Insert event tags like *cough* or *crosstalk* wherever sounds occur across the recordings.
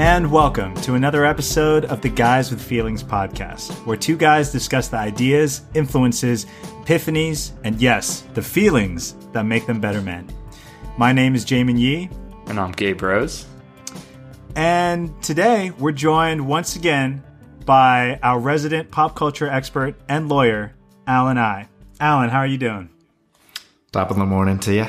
and welcome to another episode of the Guys with Feelings podcast, where two guys discuss the ideas, influences, epiphanies, and yes, the feelings that make them better men. My name is Jamin Yee. And I'm Gabe Rose. And today we're joined once again by our resident pop culture expert and lawyer, Alan I. Alan, how are you doing? Top of the morning to you.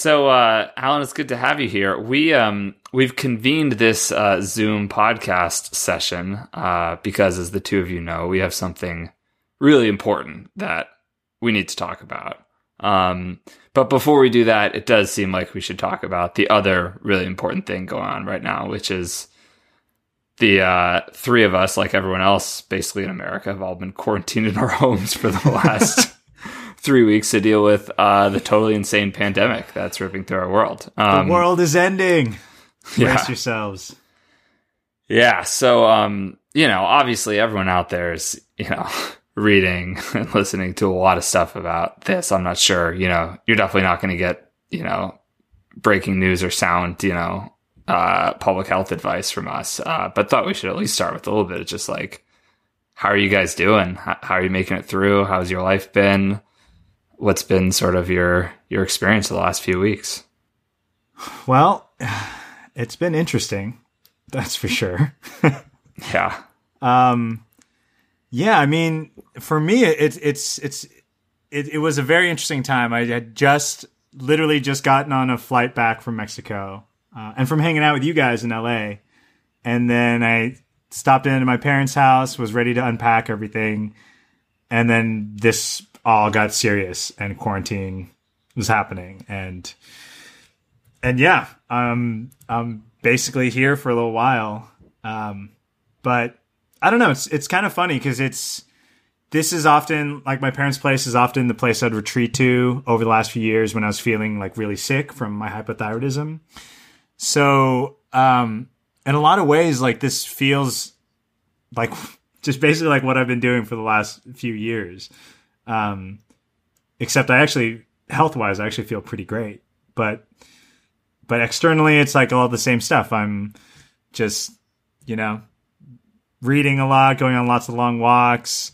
So, uh, Alan, it's good to have you here. We um, we've convened this uh, Zoom podcast session uh, because, as the two of you know, we have something really important that we need to talk about. Um, but before we do that, it does seem like we should talk about the other really important thing going on right now, which is the uh, three of us, like everyone else, basically in America, have all been quarantined in our *laughs* homes for the last three weeks to deal with uh, the totally insane pandemic that's ripping through our world. Um, the world is ending. Yeah. Brace yourselves. Yeah. So, um, you know, obviously everyone out there is, you know, *laughs* reading *laughs* and listening to a lot of stuff about this. I'm not sure, you know, you're definitely not going to get, you know, breaking news or sound, you know, uh, public health advice from us. Uh, but thought we should at least start with a little bit of just like, how are you guys doing? How, how are you making it through? How's your life been? What's been sort of your, your experience the last few weeks? Well, it's been interesting. That's for sure. yeah. Um, yeah, I mean, for me, it's it's it's it, it was a very interesting time. I had just literally just gotten on a flight back from Mexico uh, and from hanging out with you guys in LA, and then I stopped into my parents' house, was ready to unpack everything, and then this all got serious and quarantine was happening, and and yeah, um, I'm basically here for a little while, um, but I don't know. It's it's kind of funny because it's this is often like my parents' place is often the place I'd retreat to over the last few years when I was feeling like really sick from my hypothyroidism. So, um, in a lot of ways, like this feels like *laughs* just basically like what I've been doing for the last few years. Um, except I actually health wise, I actually feel pretty great, but but externally, it's like all the same stuff. I'm just you know reading a lot, going on lots of long walks,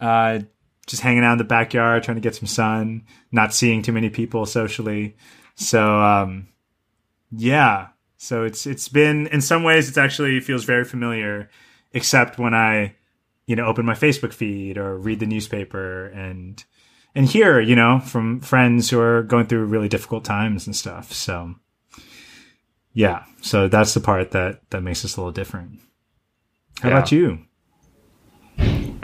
uh, just hanging out in the backyard, trying to get some sun, not seeing too many people socially. So, um, yeah. So it's it's been in some ways it's actually feels very familiar, except when I, you know, open my Facebook feed or read the newspaper and and hear, you know, from friends who are going through really difficult times and stuff. So yeah. So that's the part that that makes us a little different. How yeah. about you?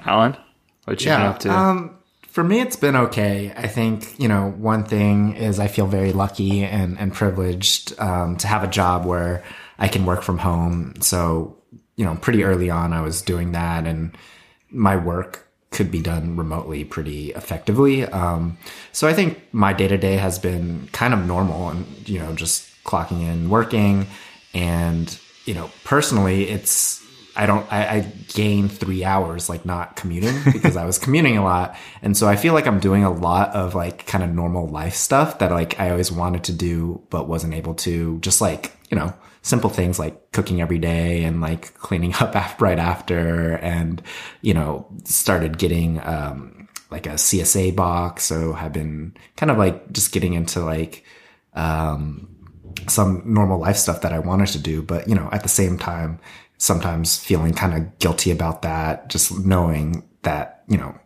Alan? What you yeah, been up to? Um, for me, it's been okay. I think, you know, one thing is I feel very lucky and, and privileged um, to have a job where I can work from home. So, you know, pretty early on, I was doing that and my work could be done remotely pretty effectively. Um, so I think my day to day has been kind of normal and, you know, just clocking in, working. And, you know, personally, it's, I don't, I, I gained three hours like not commuting *laughs* because I was commuting a lot. And so I feel like I'm doing a lot of like kind of normal life stuff that like I always wanted to do, but wasn't able to just like, you know, simple things like cooking every day and like cleaning *laughs* up right after and, you know, started getting, um, like a CSA box. So have been kind of like just getting into like, um, some normal life stuff that I wanted to do. But, you know, at the same time, sometimes feeling kind of guilty about that, just knowing that, you know,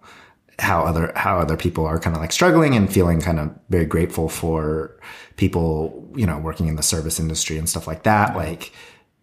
how other, how other people are kind of like struggling and feeling kind of very grateful for people, you know, working in the service industry and stuff like that. Like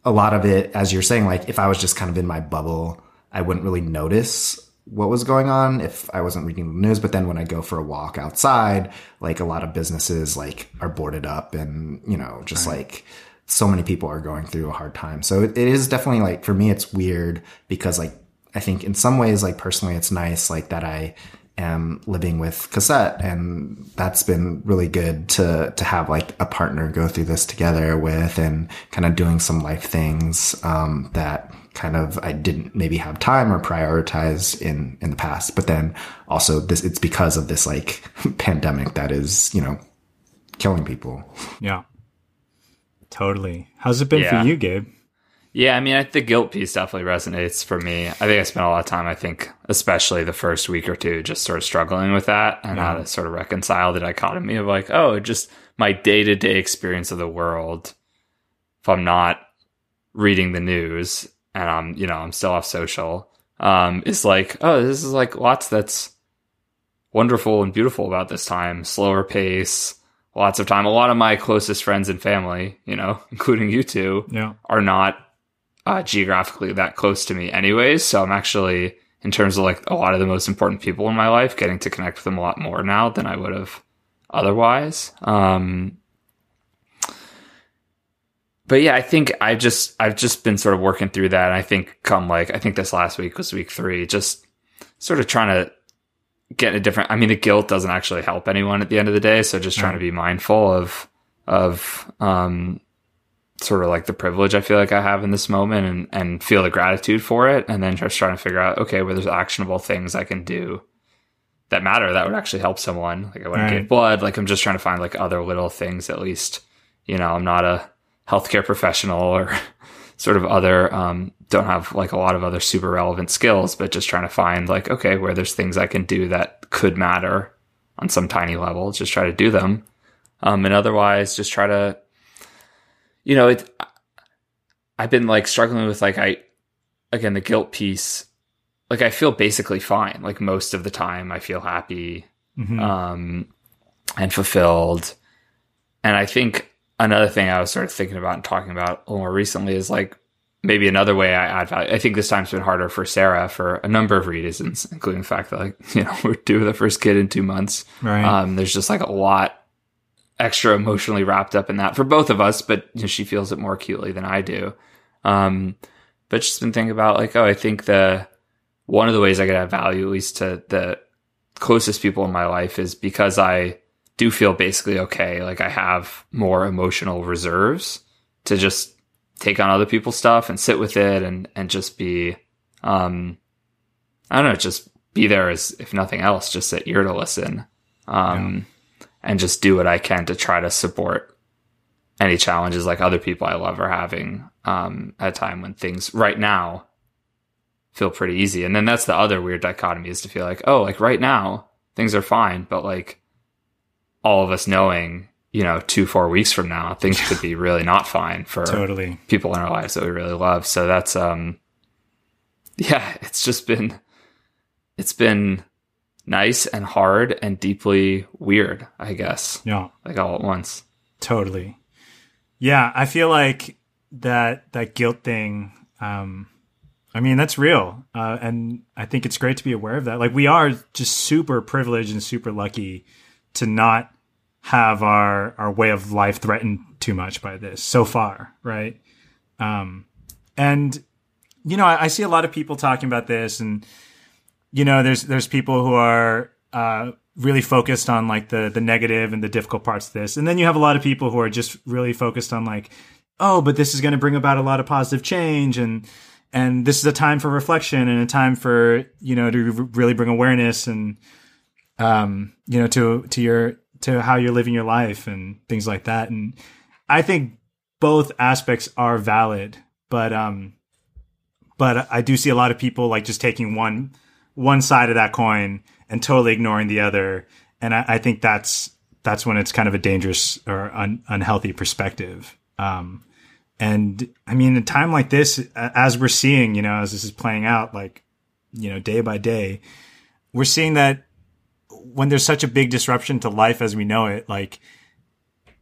a lot of it, as you're saying, like if I was just kind of in my bubble, I wouldn't really notice what was going on if I wasn't reading the news. But then when I go for a walk outside, like a lot of businesses like are boarded up and, you know, just right. like so many people are going through a hard time. So it, it is definitely like, for me, it's weird because like, I think in some ways, like personally, it's nice like that I am living with Cassette and that's been really good to, to have like a partner go through this together with and kind of doing some life things, um, that kind of I didn't maybe have time or prioritize in, in the past. But then also this, it's because of this like *laughs* pandemic that is, you know, killing people. Yeah Totally. How's it been Yeah. for you, Gabe? Yeah, I mean, I, the guilt piece definitely resonates for me. I think I spent a lot of time, I think, especially the first week or two, just sort of struggling with that and how to sort of reconcile the dichotomy of like, oh, just my day to day experience of the world. If I'm not reading the news and I'm, you know, I'm still off social, um, is like, oh, this is like lots that's wonderful and beautiful about this time. Slower pace, lots of time. A lot of my closest friends and family, you know, *laughs* including you two, Yeah. are not uh, geographically that close to me anyways. So I'm actually, in terms of like a lot of the most important people in my life, getting to connect with them a lot more now than I would have otherwise. Um, but yeah, I think I've just I've just been sort of working through that. And I think come like I think this last week was week three, just sort of trying to get a different. I mean, the guilt doesn't actually help anyone at the end of the day. So just trying to be mindful of of um, sort of like the privilege I feel like I have in this moment and, and feel the gratitude for it. And then just trying to figure out, okay, where there's actionable things I can do that matter that would actually help someone. Like I wouldn't Right. give blood. Like I'm just trying to find like other little things at least, you know, I'm not a healthcare professional or *laughs* sort of other, um, don't have like a lot of other super relevant skills, but just trying to find like, okay, where there's things I can do that could matter on some tiny level, just try to do them. Um, and otherwise just try to, you know, it, I've been like struggling with like, I, again, the guilt piece, like I feel basically fine. Like most of the time I feel happy, Mhm. um, and fulfilled. And I think another thing I was sort of thinking about and talking about a little more recently is like maybe another way I add value. I think this time's been harder for Sarah for a number of reasons, including the fact that like, *laughs* you know, we're due the first kid in two months. Right. Um, there's just like a lot extra emotionally wrapped up in that for both of us, but you know, she feels it more acutely than I do. Um, but just been thinking about like, oh, I think the one of the ways I could add value, at least to the closest people in my life, is because I do feel basically okay. Like I have more emotional reserves to just take on other people's stuff and sit with it and and just be, um, I don't know, just be there as if nothing else, just sit ear to listen, um, and just do what I can to try to support any challenges like other people I love are having um, at a time when things right now feel pretty easy. And then that's the other weird dichotomy is to feel like, oh, like right now things are fine, but like all of us knowing, you know, two, four weeks from now, things could be really not fine for *laughs* totally. people in our lives that we really love. So that's um yeah, it's just been it's been nice and hard and deeply weird, I guess. Yeah. Like all at once. Totally. Yeah, I feel like that that guilt thing. Um, I mean, that's real, uh, and I think it's great to be aware of that. Like, we are just super privileged and super lucky to not have our our way of life threatened too much by this so far, right? Um, and you know, I, I see a lot of people talking about this, and you know, there's there's people who are uh, really focused on like the the negative and the difficult parts of this, and then you have a lot of people who are just really focused on like, oh, but this is going to bring about a lot of positive change, and and this is a time for reflection and a time for you know to really bring awareness and um you know to to your to how you're living your life and things like that, and I think both aspects are valid, but um but I do see a lot of people like just taking one one side of that coin and totally ignoring the other, and I, I think that's that's when it's kind of a dangerous or un, unhealthy perspective. Um, and I mean, a time like this, as we're seeing, you know, as this is playing out, like you know, day by day, we're seeing that when there's such a big disruption to life as we know it, like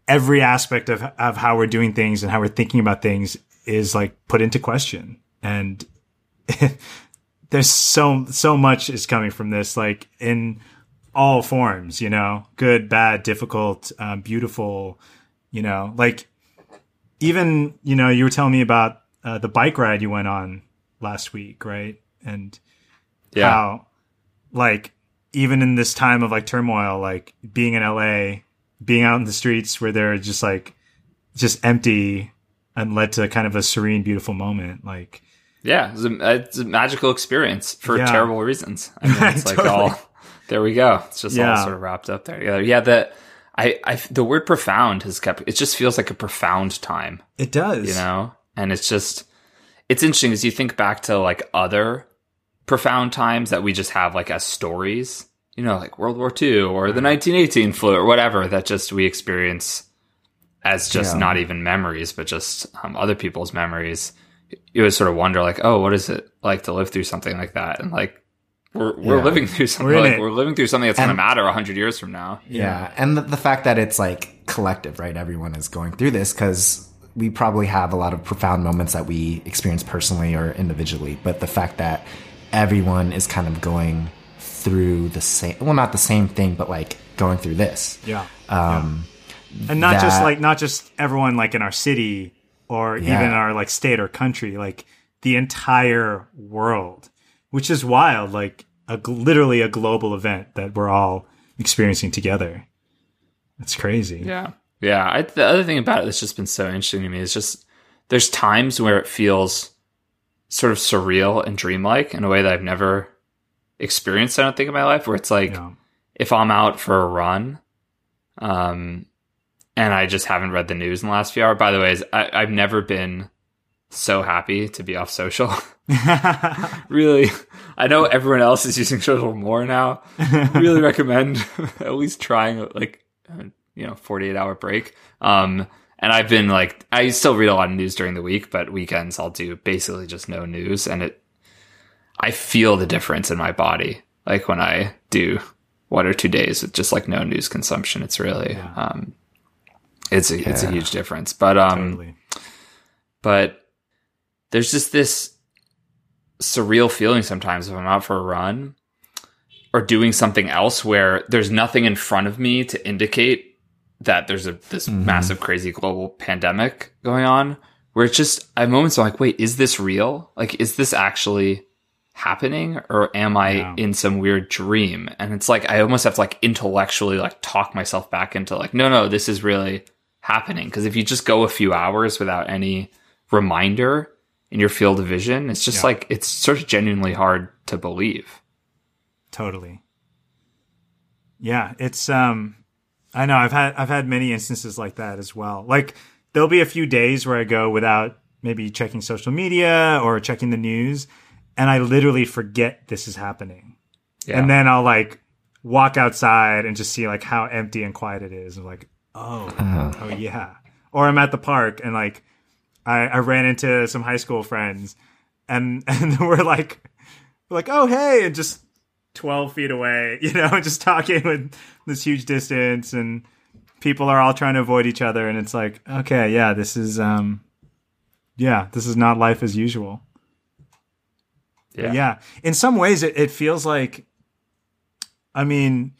every aspect of of how we're doing things and how we're thinking about things is like put into question and *laughs* there's so so much is coming from this like in all forms you know? Good bad difficult um, beautiful you know? Like even you know you were telling me about uh, the bike ride you went on last week right? And Yeah. how like even in this time of like turmoil like being in la being out in the streets where they're just like just empty and led to kind of a serene beautiful moment like Yeah, it's a, it's a magical experience for Yeah. terrible reasons. I mean, *laughs* it's like Totally. all there we go. It's just Yeah. all sort of wrapped up there together. Yeah, that I, I the word profound has kept it just feels like a profound time It does. you know and it's just it's interesting as you think back to like other profound times that we just have like as stories you know like world war ii or the 1918 flu or whatever that just we experience as just Yeah. not even memories but just um, other people's memories you would sort of wonder like oh what is it like to live through something like that and like we're, we're Yeah. living through something We're like it. we're living through something that's going to And- matter 100 years from now Yeah. And the, the fact that it's like collective, right? Everyone is going through this because we probably have a lot of profound moments that we experience personally or individually. But the fact that everyone is kind of going through the same, well, not the same thing, but like going through this. Yeah. Um, and not just like not just everyone like in our city or Yeah. even our like state or country like the entire world which is wild like a literally a global event that we're all experiencing together it's crazy Yeah. Yeah. I, the other thing about it that's just been so interesting to me is just there's times where it feels sort of surreal and dreamlike in a way that I've never experienced, I don't think, in my life, where it's like Yeah. if I'm out for a run, um, and I just haven't read the news in the last few hours. By the way, is I, I've never been so happy to be off social. *laughs* really, I know everyone else is using social more now. really recommend *laughs* at least trying like you know 48 hour break. Um, and I've been like I still read a lot of news during the week, but weekends I'll do basically just no news, and it I feel the difference in my body like when I do one or two days with just like no news consumption. It's really um, it's a it's a huge difference. But um, totally. but there's just this surreal feeling sometimes if I'm out for a run or doing something else where there's nothing in front of me to indicate that there's a this massive crazy global pandemic going on where it's just I have moments I'm like wait is this real? Like is this actually happening? Or am I Yeah. in some weird dream? And it's like I almost have to like intellectually like talk myself back into like no no this is really happening. Because if you just go a few hours without any reminder in your field of vision it's just Yeah. like it's sort of genuinely hard to believe. Totally. Yeah it's um i know i've had i've had many instances like that as well. Like there'll be a few days where i go without maybe checking social media or checking the news and i literally forget this is happening. Yeah. and then i'll like walk outside and just see like how empty and quiet it is. And like oh. Oh yeah. Or i'm at the park and like i i ran into some high school friends and *laughs* and we're like we're like oh hey and just 12 feet away *laughs* you know just talking with this huge distance and people are all trying to avoid each other and it's like okay yeah this is um yeah this is not life as usual. Yeah. yeah. In some ways, it, it feels like, I mean,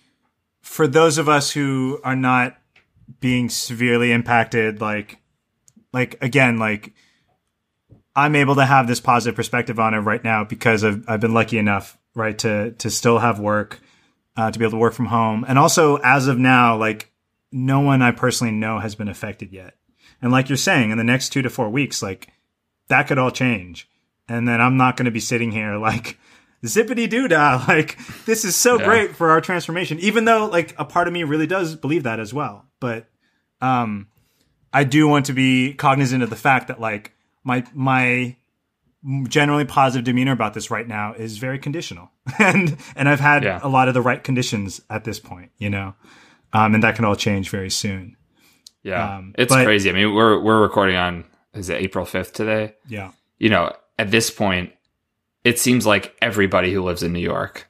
for those of us who are not being severely impacted, like, like again, like, I'm able to have this positive perspective on it right now because I've, I've been lucky enough, right, to to still have work, uh, to be able to work from home, and also as of now, like, no one I personally know has been affected yet. And like you're saying, in the next two to four weeks, like, that could all change and then I'm not going to be sitting here like zippity doo dah. *laughs* Like this is so Yeah. great for our transformation, even though like a part of me really does believe that as well. But um, I do want to be cognizant of the fact that like my my generally positive demeanor about this right now is very conditional, *laughs* and and I've had Yeah. a lot of the right conditions at this point, you know, um, and that can all change very soon. yeah Um, it's but- crazy i mean we're we're recording on is it april 5th today Yeah, you know at this point it seems like everybody who lives in new york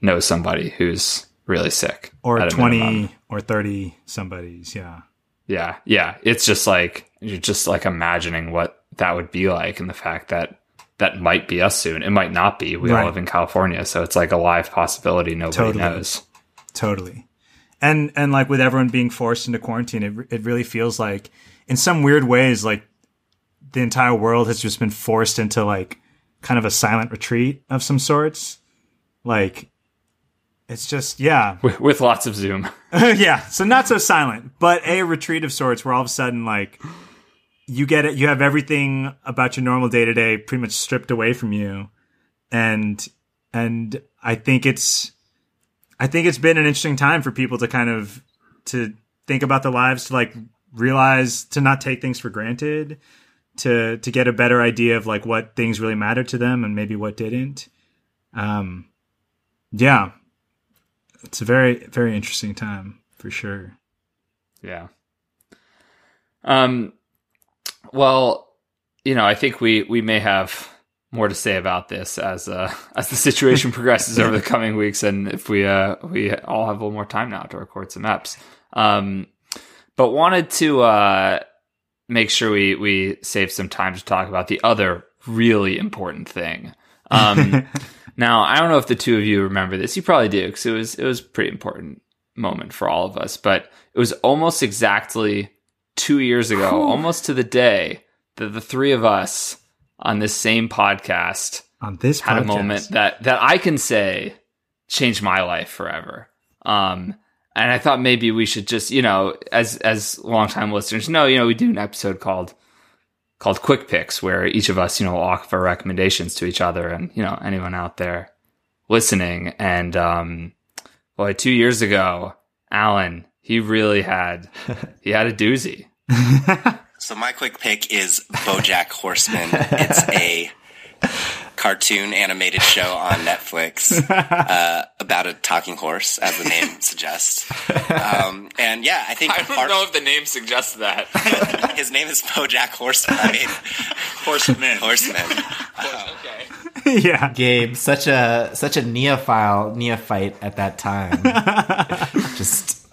knows somebody who's really sick or at twenty minimum. Or thirty somebody's. Yeah. Yeah, yeah. It's just like you're just like imagining what that would be like, and the fact that that might be us soon. It might not be. We Right. all live in California, so it's like a live possibility. Nobody Totally. knows. Totally. And and like with everyone being forced into quarantine, it it really feels like in some weird ways like the entire world has just been forced into like kind of a silent retreat of some sorts. Like it's just yeah. *laughs* With, with lots of Zoom. *laughs* *laughs* yeah, so not so silent, but a retreat of sorts where all of a sudden like you get it you have everything about your normal day to day pretty much stripped away from you. And and I think it's I think it's been an interesting time for people to kind of to think about their lives to like realize to not take things for granted to to get a better idea of like what things really matter to them and maybe what didn't um yeah it's a very very interesting time for sure Yeah. Um. Well, you know, I think we we may have more to say about this as uh *laughs* as the situation *laughs* progresses over the coming weeks, and if we uh we all have a little more time now to record some apps. Um, but wanted to uh make sure we we save some time to talk about the other really important thing. Um, *laughs* now I don't know if the two of you remember this. You probably do because it was it was a pretty important moment for all of us. But it was almost exactly two years ago, almost to the day that the three of us on this same podcast on this had podcast. a moment that that I can say changed my life forever. Um, and I thought maybe we should just, you know, as as longtime listeners know, you know, we do an episode called called Quick Picks, where each of us, you know, will offer recommendations to each other, and you know, anyone out there listening. And um, well, two years ago, Alan, he really had *laughs* he had a doozy. *laughs* So my quick pick is BoJack Horseman. It's a cartoon animated show on Netflix *laughs* uh, about a talking horse, as the name *laughs* suggests. Um, and yeah, I think I don't part- know if the name suggests that. *laughs* his name is BoJack Horseman. I mean, Horseman. Horseman. okay. yeah Gabe, such a such a neophile neophyte at that time. Just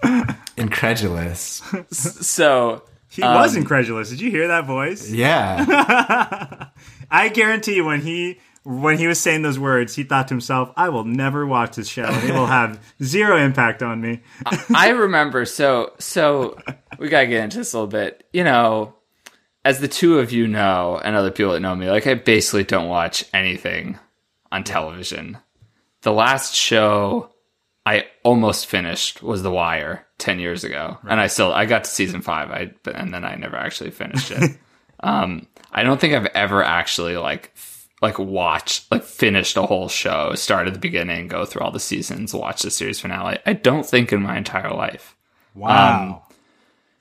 incredulous. So he was incredulous did you hear that voice Yeah. i guarantee when he when he was saying those words he thought to himself i will never watch this show it will have *laughs* zero impact on me I remember. So, so we gotta get into this a little bit. You know, as the two of you know, and other people that know me, like I basically don't watch anything on television. The last show I almost finished was The Wire ten years ago, and I still I got to season five. I and then I never actually finished it. *laughs* um, I don't think I've ever actually like like watch like finished a whole show, start at the beginning, go through all the seasons, watch the series finale. I don't think in my entire life. wow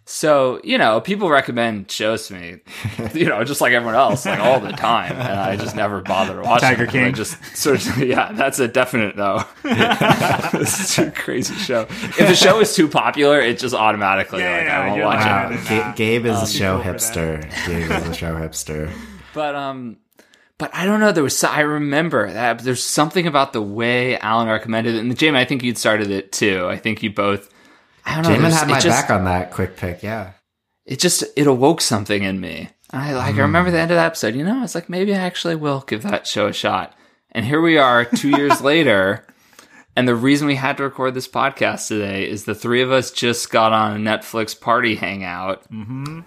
So, you know, people recommend shows to me, *laughs* you know, just like everyone else, like all the *laughs* time. And I just never bother to watch Tiger them. I King. just sort of, *laughs* yeah, that's a definite no. this is a crazy show. If the show is too popular, it just automatically, Yeah, like, yeah, I won't watch it. "Ah, Wow. nah. Ga- Gabe is a show hipster. Gabe is a show hipster. But, um, but I don't know. There was, I remember that there's something about the way Alan recommended it. And Jamie, I think you'd started it too. I think you both, I don't know. Jamin had my just- back on that quick pick. Yeah. it just it awoke something in me. I like I hmm. remember the end of that episode. You know, I was like, maybe I actually will give that show a shot. And here we are, two years *laughs* later. And the reason we had to record this podcast today is the three of us just got on a Netflix party hangout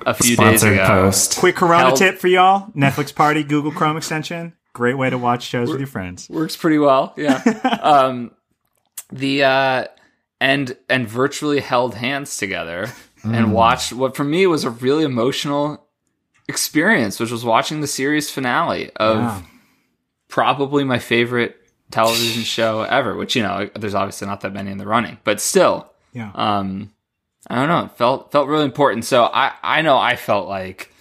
a few days ago. post. Quick Corona Hell- tip for y'all: Netflix Party, Google Chrome extension. Great way to watch shows with your friends. works pretty well. Yeah. *laughs* um, the uh, and and virtually held hands together and watched what for me was a really emotional experience, which was watching the series finale of Wow. probably my favorite television show ever. Which you know, there's obviously not that many in the running, but still, Yeah. um, I don't know. It felt felt really important. So I I know I felt like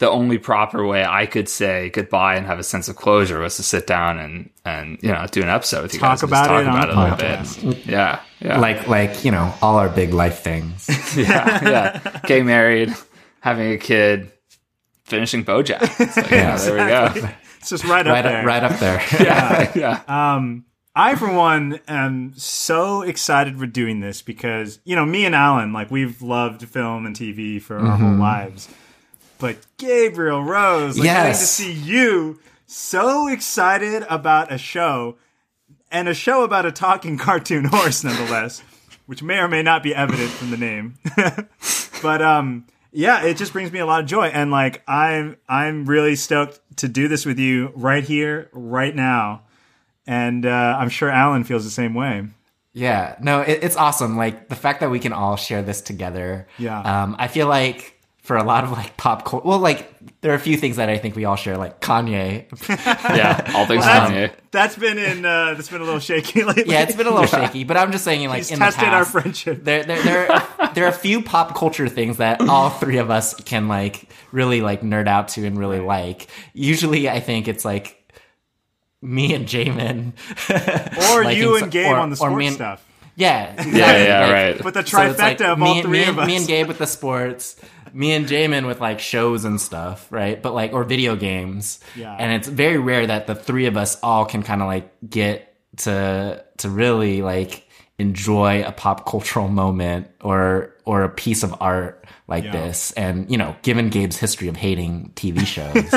the only proper way I could say goodbye and have a sense of closure was to sit down and and you know do an episode with you Talk guys about talk it on about it the a little podcast. bit. Yeah, yeah, Like, like, you know, all our big life things. *laughs* yeah, yeah. Getting married, having a kid, finishing BoJack. It's like, yeah, there we go. It's just right up right, there. up, right up there. *laughs* Yeah, yeah. Um, I, for one, am so excited for doing this because, you know, me and Alan, like, we've loved film and TV for our whole lives. But Gabriel Rose, like, getting to see you so excited about a show and a show about a talking *laughs* cartoon horse, nonetheless, which may or may not be evident from the name. *laughs* but, um, yeah, it just brings me a lot of joy, and like I'm, I'm really stoked to do this with you right here, right now and uh, I'm sure Alan feels the same way. Yeah, no, it, it's awesome. Like the fact that we can all share this together. Yeah. Um, I feel like for a lot of like pop culture. Well, like there are a few things that I think we all share, like Kanye. *laughs* Yeah, all things That's- Kanye. That's been in. Uh, that's been a little shaky lately. yeah, it's been a little shaky, but I'm just saying, like He's in tested the our friendship. There, there, there, are, there are a few pop culture things that all three of us can like really like nerd out to and really like. Usually, I think it's like me and Jamin, *laughs* or liking you so- and Gabe or- on the or sports and- stuff. Yeah, exactly. Yeah, *laughs* yeah, right. But the So it's trifecta of me, all three me, of us. me and Gabe with the sports, me and Jamin with like shows and stuff, right? But like or video games. Yeah. And it's very rare that the three of us all can kind of like get to to really like enjoy a pop cultural moment or or a piece of art like Yeah. this. And you know, given Gabe's history of hating TV *laughs* shows,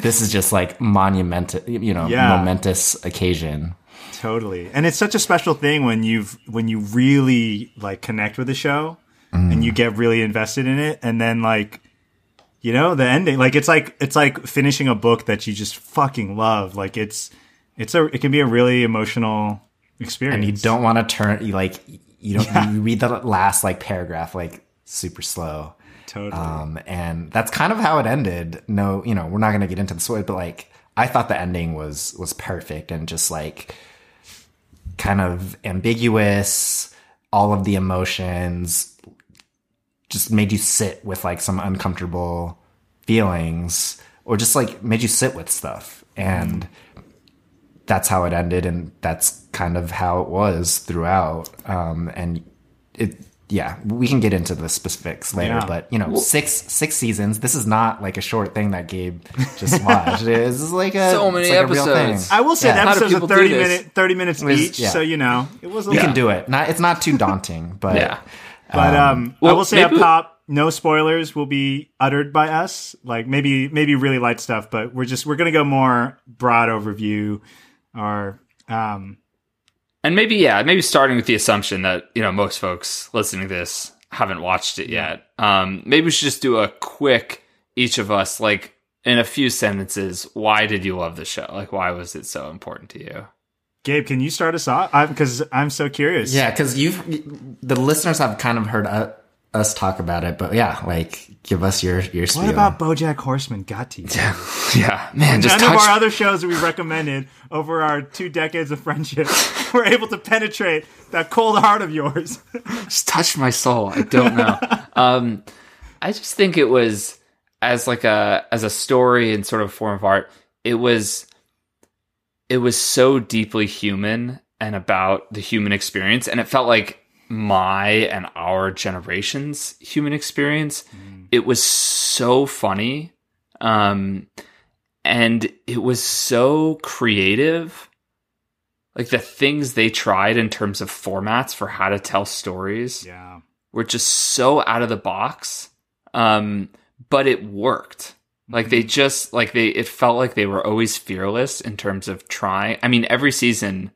this is just like monumental, you know, Yeah. momentous occasion. Totally. And it's such a special thing when you've when you really like connect with the show and you get really invested in it and then like you know, the ending like it's like it's like finishing a book that you just fucking love. Like it's it's a it can be a really emotional experience. and you don't want to turn you like you don't you read the last like paragraph like super slow totally. um and that's kind of how it ended no you know we're not going to get into the story but like i thought the ending was was perfect and just like kind of ambiguous all of the emotions just made you sit with like some uncomfortable feelings or just like made you sit with stuff and that's how it ended and that's kind of how it was throughout um and it yeah we can get into the specifics later Yeah. but you know six six seasons this is not like a short thing that gabe just *laughs* watched it is like a So many like a real episodes. thing. I will say Yeah. the How do episodes are 30 this? minute 30 minutes was- each, yeah. so you know, it was a you lot. can do it not it's not too daunting but Yeah. But um, I well, will say up top, no spoilers will be uttered by us. Like maybe maybe really light stuff, but we're just we're gonna go more broad overview or um And maybe, yeah, maybe starting with the assumption that, you know, most folks listening to this haven't watched it yet. Um, maybe we should just do a quick, each of us, like in a few sentences, why did you love the show? Like, why was it so important to you? Gabe, can you start us off? Because I'm so curious. yeah because you've the listeners have kind of heard uh, us talk about it but yeah like give us your your spiel. What about BoJack Horseman got to you? *laughs* Yeah, man, just None touch, of our other shows that we recommended over our two decades of friendship *laughs* were able to penetrate that cold heart of yours. *laughs* just touched my soul. I don't know. um, I just think it was as like a as a story and sort of form of art. It was it was so deeply human and about the human experience, and it felt like my and our generation's human experience. It was so funny, um, and it was so creative like the things they tried in terms of formats for how to tell stories yeah. were just so out of the box um but it worked like they just like they it felt like they were always fearless in terms of trying i mean every season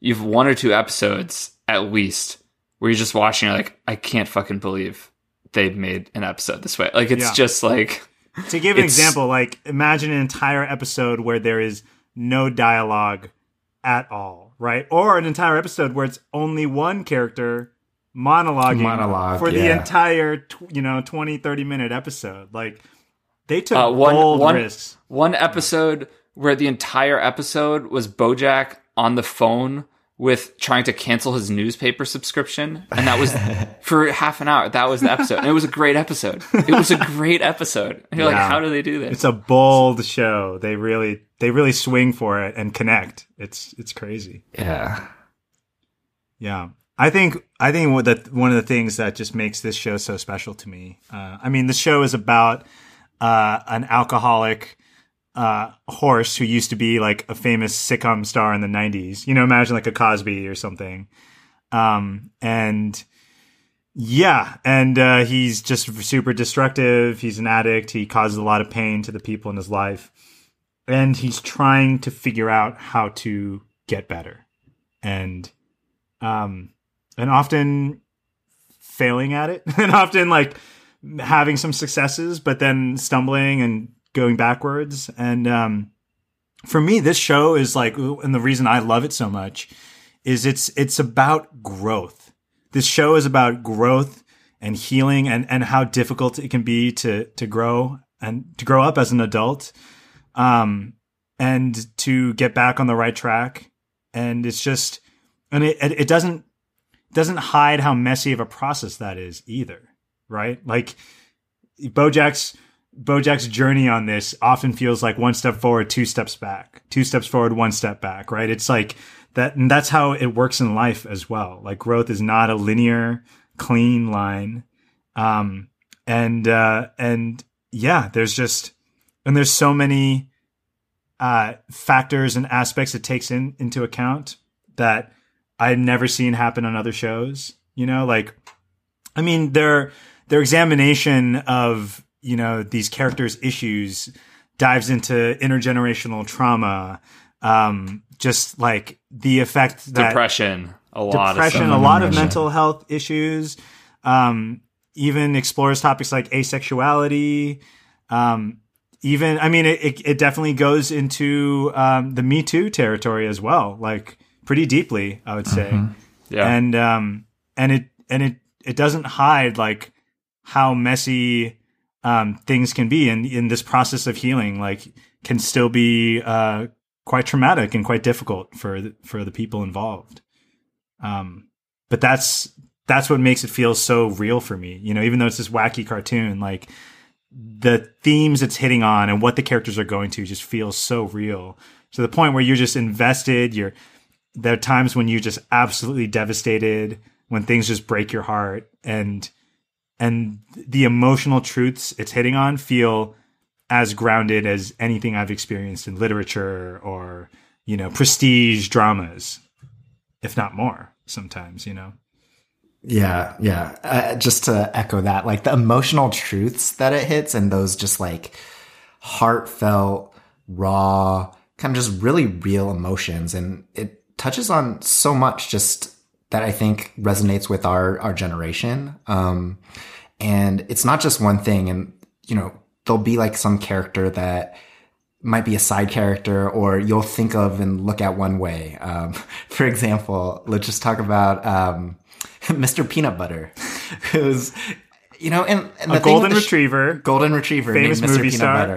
you've one or two episodes at least where you're just watching you're like i can't fucking believe they made an episode this way like it's Yeah. just like To give an example, like imagine an entire episode where there is no dialogue at all, right? Or an entire episode where it's only one character monologuing Monologue, for the entire, tw- you know, 20, 30 minute episode. Like they took Uh, one- bold one- risks. one episode where the entire episode was Bojack on the phone with trying to cancel his newspaper subscription, and that was *laughs* for half an hour. That was the episode, and it was a great episode. It was a *laughs* great episode. And you're like, how do they do this? It's a bold show. They really, they really swing for it and connect. It's, it's crazy. yeah Yeah. I think I think that one of the things that just makes this show so special to me. Uh, I mean, the show is about uh, an alcoholic uh, horse who used to be like a famous sitcom star in the '90s. You know, imagine like a Cosby or something. Um, and yeah, and uh, he's just super destructive. He's an addict. He causes a lot of pain to the people in his life, and he's trying to figure out how to get better. And um, and often failing at it, *laughs* and often like having some successes, but then stumbling and going backwards. And um, for me, this show is like, and the reason I love it so much is it's it's about growth. This show is about growth and healing and, and how difficult it can be to, to grow and to grow up as an adult. Um, and to get back on the right track. And it's just, and it, it doesn't, doesn't hide how messy of a process that is either. Right. Like Bojack's, Bojack's journey on this often feels like one step forward, two steps back, two steps forward, one step back, right? It's like that, and that's how it works in life as well. Like growth is not a linear, clean line. Um, and, uh, and yeah, there's just, and there's so many, uh, factors and aspects it takes in into account that I've never seen happen on other shows. You know, like, I mean, their, their examination of you know these characters' issues dives into intergenerational trauma, um, just like the effect that depression, a lot depression, of a lot of mental health issues, um, even explores topics like asexuality. Um, even, I mean, it, it, it definitely goes into um, the Me Too territory as well, like pretty deeply, I would say. Yeah. And um, and it and it it doesn't hide like how messy um, things can be and in this process of healing like can still be uh, quite traumatic and quite difficult for the, for the people involved. Um, but that's that's what makes it feel so real for me you know even though it's this wacky cartoon like the themes it's hitting on and what the characters are going to just feels so real to the point where you're just invested you're there are times when you're just absolutely devastated when things just break your heart and and the emotional truths it's hitting on feel as grounded as anything I've experienced in literature or you know prestige dramas, if not more. Sometimes, you know. Yeah, yeah. Uh, just to echo that, like the emotional truths that it hits and those just like heartfelt, raw, kind of just really real emotions. And it touches on so much just that I think resonates with our, our generation. Um, and it's not just one thing. And, you know, there'll be like some character that might be a side character or you'll think of and look at one way. Um, *laughs* for example, let's just talk about, um, *laughs* Mr. Peanut Butter, *laughs* who's, you know, and, and A golden retriever, golden retriever, famous movie Peanut star.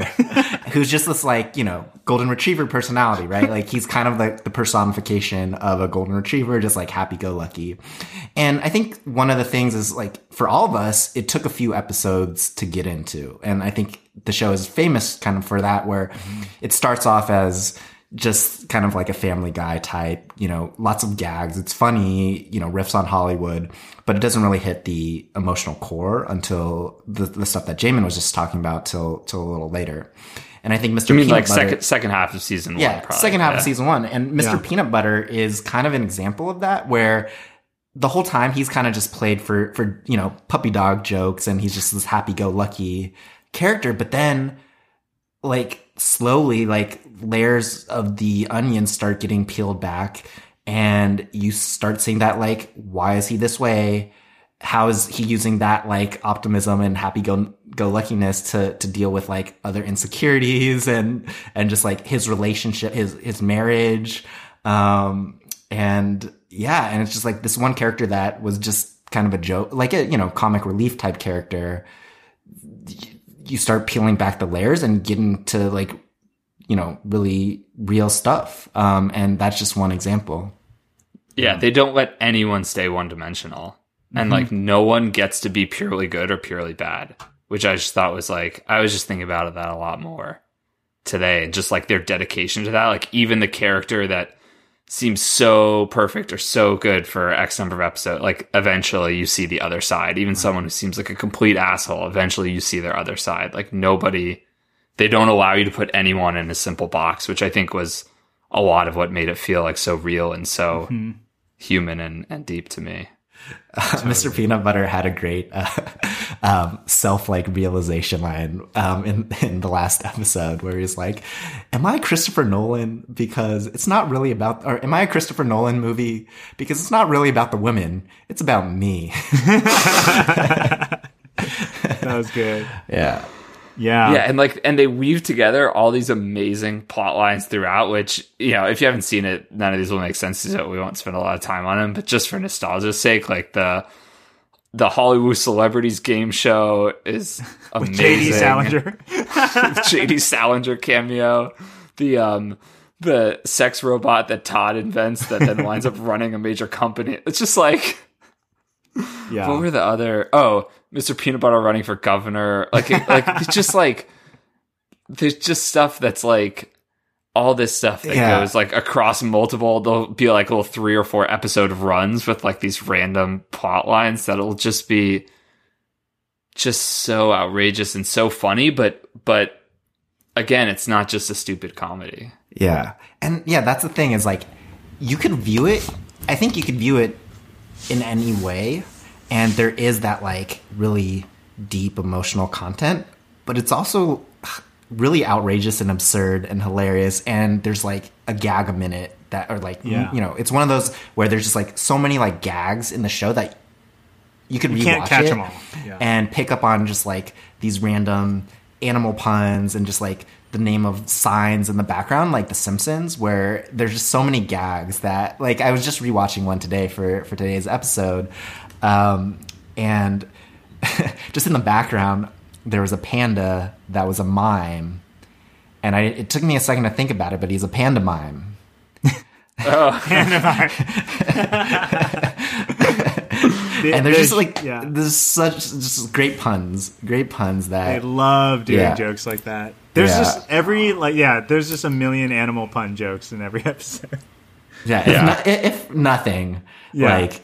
Who's just this like you know golden retriever personality, right? Like he's kind of like the personification of a golden retriever, just like happy go lucky. And I think one of the things is like for all of us, it took a few episodes to get into, and I think the show is famous kind of for that, where mm-hmm. it starts off as just kind of like a family guy type, you know, lots of gags. It's funny, you know, riffs on Hollywood, but it doesn't really hit the emotional core until the, the stuff that Jamin was just talking about till, till a little later. And I think Mr. I mean, Peanut like Butter, second second half of season yeah, one, probably. second half yeah. of season one. And Mr. Yeah. Peanut Butter is kind of an example of that where the whole time he's kind of just played for, for, you know, puppy dog jokes and he's just this happy go lucky character. But then like slowly, like layers of the onion start getting peeled back and you start seeing that like, why is he this way? How is he using that like optimism and happy go go luckiness to to deal with like other insecurities and and just like his relationship, his his marriage, um, and yeah, and it's just like this one character that was just kind of a joke, like a you know comic relief type character. You start peeling back the layers and getting to like you know really real stuff, um, and that's just one example. Yeah, they don't let anyone stay one dimensional. And Mm-hmm. like no one gets to be purely good or purely bad, which I just thought was like I was just thinking about that a lot more today and just like their dedication to that. Like even the character that seems so perfect or so good for X number of episodes, like eventually you see the other side. Even mm-hmm. someone who seems like a complete asshole, eventually you see their other side. Like nobody they don't allow you to put anyone in a simple box, which I think was a lot of what made it feel like so real and so mm-hmm. human and, and deep to me. *laughs* Mr. Peanut Butter had a great uh, *laughs* um, self like realization line um, in in the last *laughs* episode where he's like, "Am I Christopher Nolan because it's not really about, or am I a Christopher Nolan movie because it's not really about the women, it's about me." That was good. yeah, Yeah. yeah, and like, and they weave together all these amazing plot lines throughout. Which you know, if you haven't seen it, none of these will make sense. So we won't spend a lot of time on them. But just for nostalgia's sake, like the the Hollywood Celebrities game show is *laughs* amazing. JD Salinger. *laughs* JD Salinger cameo. The um the sex robot that Todd invents that then winds up *laughs* running a major company. It's just like Yeah. what were the other? Oh, Mr. Peanut Butter running for governor. Like, it, like it's *laughs* just like there's just stuff that's like all this stuff that Yeah. goes like across multiple. There'll be like little three or four episode runs with like these random plot lines that'll just be just so outrageous and so funny. But but again, it's not just a stupid comedy. Yeah. And yeah, that's the thing is like you could view it I think you could view it in any way and there is that like really deep emotional content, but it's also really outrageous and absurd and hilarious and there's like a gag a minute that are like Yeah. you know, it's one of those where there's just like so many like gags in the show that you could rewatch can't catch it 'em all. Yeah. and pick up on just like these random animal puns and just like the name of signs in the background, like The Simpsons, where there's just so many gags that like I was just rewatching one today for for today's episode, um, and *laughs* just in the background there was a panda that was a mime, and I it took me a second to think about it, but he's a panda mime. Oh, panda mime. and there's just like yeah. there's such just great puns, great puns that I love doing Yeah. jokes like that. There's Yeah. just every like yeah, there's just a million animal pun jokes in every *laughs* episode. yeah, if, Yeah. no- if nothing, Yeah. like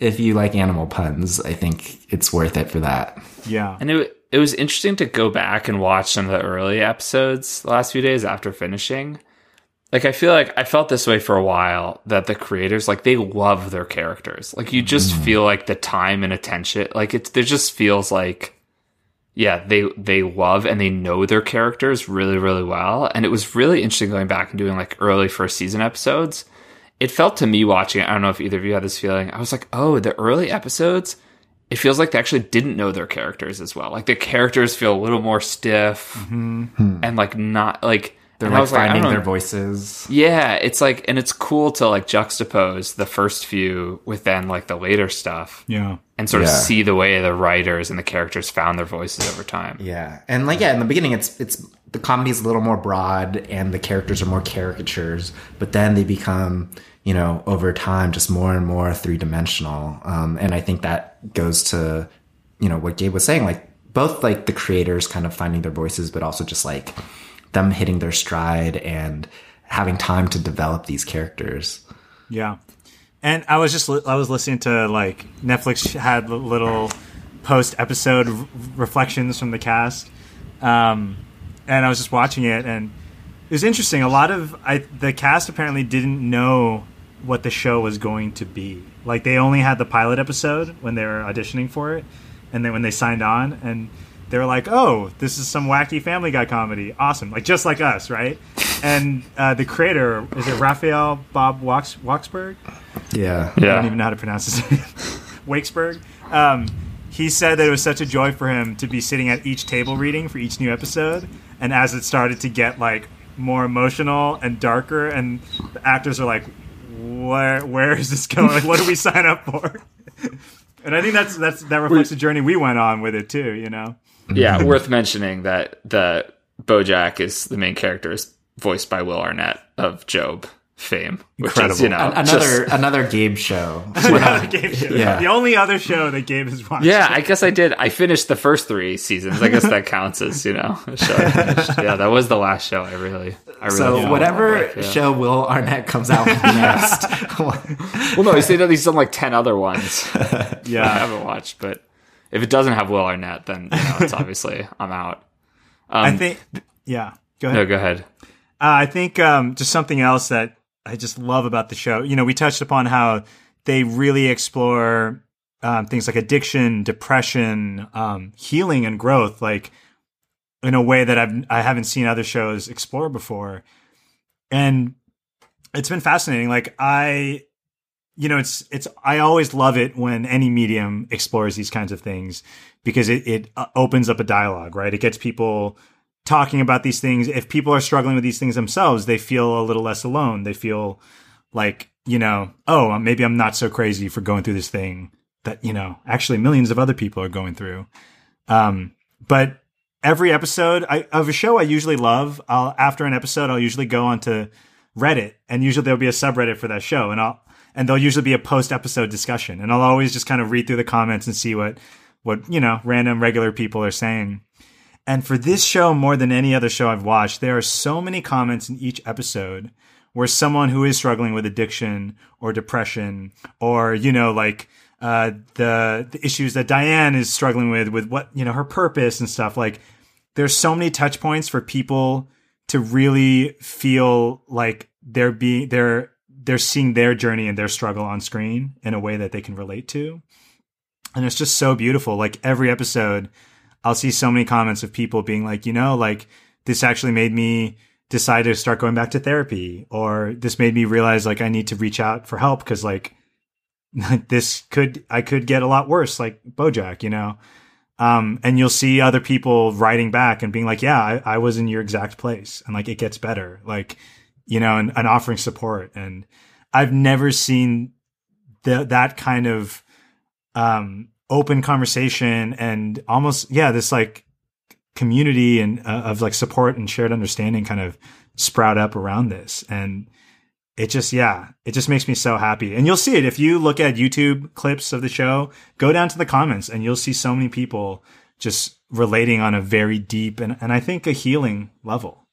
if you like animal puns, I think it's worth it for that. Yeah. And it it was interesting to go back and watch some of the early episodes the last few days after finishing. Like I feel like I felt this way for a while that the creators like they love their characters. Like you just mm. feel like the time and attention like it there just feels like yeah, they they love and they know their characters really really well and it was really interesting going back and doing like early first season episodes. It felt to me watching it, I don't know if either of you had this feeling. I was like, "Oh, the early episodes it feels like they actually didn't know their characters as well. Like the characters feel a little more stiff mm-hmm. and like not like They're and like finding don't their voices. Yeah, it's like and it's cool to like juxtapose the first few with then like the later stuff Yeah. and sort of see the way the writers and the characters found their voices over time. Yeah, and like yeah, in the beginning, it's it's the comedy's a little more broad, and the characters are more caricatures, but then they become you know over time just more and more three dimensional. Um, and I think that goes to you know what Gabe was saying, like both like the creators kind of finding their voices, but also just like them hitting their stride and having time to develop these characters. Yeah. And I was just li- I was listening to like Netflix had little post episode reflections from the cast, um, and I was just watching it, and it was interesting. A lot of I, the cast apparently didn't know what the show was going to be. Like they only had the pilot episode when they were auditioning for it, and then when they signed on, and they were like, "Oh, this is some wacky Family Guy comedy, awesome!" Like just like us, right? And uh, the creator is it Raphael Bob Wax- Waksberg? Yeah, I don't even know how to pronounce his name. *laughs* Wakesburg. Um, he said that it was such a joy for him to be sitting at each table reading for each new episode, and as it started to get like more emotional and darker, and the actors are like, "Where, where is this going? Like, what do we *laughs* sign up for?" and I think that's that's that reflects the journey we went on with it too. You know, Yeah, *laughs* worth mentioning that the BoJack is the main character is voiced by Will Arnett of Gob fame, which is Incredible. you know An- another just- another Gabe show. *laughs* the, game show. Yeah. the only other show that Gabe has watched. Yeah, I guess I did. I finished the first three seasons. I guess that counts as you know a show. I *laughs* finished. Yeah, that was the last show. I really, I really. So whatever like, yeah. show Will Arnett comes out with *laughs* next, Well, no, he's done he's done like ten other ones. Yeah. I haven't watched, but if it doesn't have Will Arnett, then you know it's obviously I'm out. I think. Yeah. Go ahead. No, go ahead. Uh, I think um, just something else that I just love about the show. You know, we touched upon how they really explore um, things like addiction, depression, um, healing, and growth, like in a way that I've I haven't seen other shows explore before, and it's been fascinating. Like I, you know, it's it's I always love it when any medium explores these kinds of things because it it uh, opens up a dialogue, right? It gets people talking about these things. If people are struggling with these things themselves, they feel a little less alone. They feel like, you know, oh, maybe I'm not so crazy for going through this thing that you know actually millions of other people are going through. Um, but every episode I, of a show I usually love, I'll after an episode I'll usually go onto Reddit, and usually there'll be a subreddit for that show, and I'll and there'll usually be a post episode discussion, and I'll always just kind of read through the comments and see what what you know random regular people are saying. And for this show, more than any other show I've watched, there are so many comments in each episode where someone who is struggling with addiction or depression or you know like uh, the the issues that Diane is struggling with with what you know her purpose and stuff like there's so many touch points for people to really feel like they're being they're they're seeing their journey and their struggle on screen in a way that they can relate to. And it's just so beautiful. Like every episode I'll see so many comments of people being like you know like this actually made me decide to start going back to therapy or this made me realize like I need to reach out for help because like *laughs* this could I could get a lot worse like Bojack, you know. Um, and you'll see other people writing back and being like, "Yeah, I, I, was in your exact place," and like it gets better, like you know, and, and offering support. And I've never seen the, that kind of um, open conversation and almost yeah, this like community and uh, of like support and shared understanding kind of sprout up around this. And it just yeah it just makes me so happy. And you'll see it. If you look at youtube clips of the show go down to the comments and you'll see so many people just relating on a very deep and, and i think a healing level.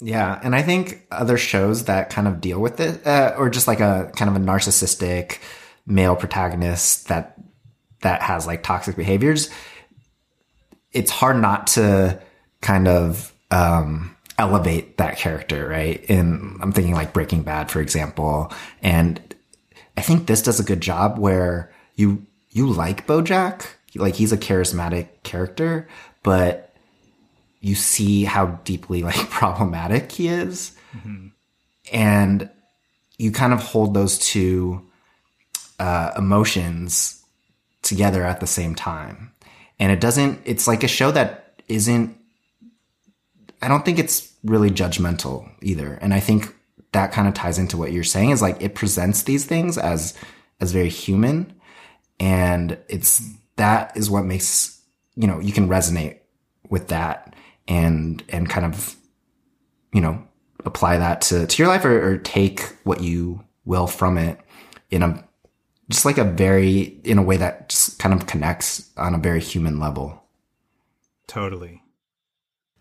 Yeah. And i think other shows that kind of deal with it uh, or just like a kind of a narcissistic male protagonist that that has like toxic behaviors it's hard not to kind of um, elevate that character, right? And I'm thinking like Breaking Bad, for example. And I think this does a good job where you you like Bojack, like he's a charismatic character, but you see how deeply like *laughs* problematic he is, mm-hmm. and you kind of hold those two uh, emotions together at the same time. And it doesn't it's like a show that isn't i don't think it's really judgmental either. And i think that kind of ties into what you're saying is like it presents these things as as very human. And it's that is what makes you know you can resonate with that and and kind of you know apply that to to your life or, or take what you will from it in a just like a very in a way that just kind of connects on a very human level. Totally.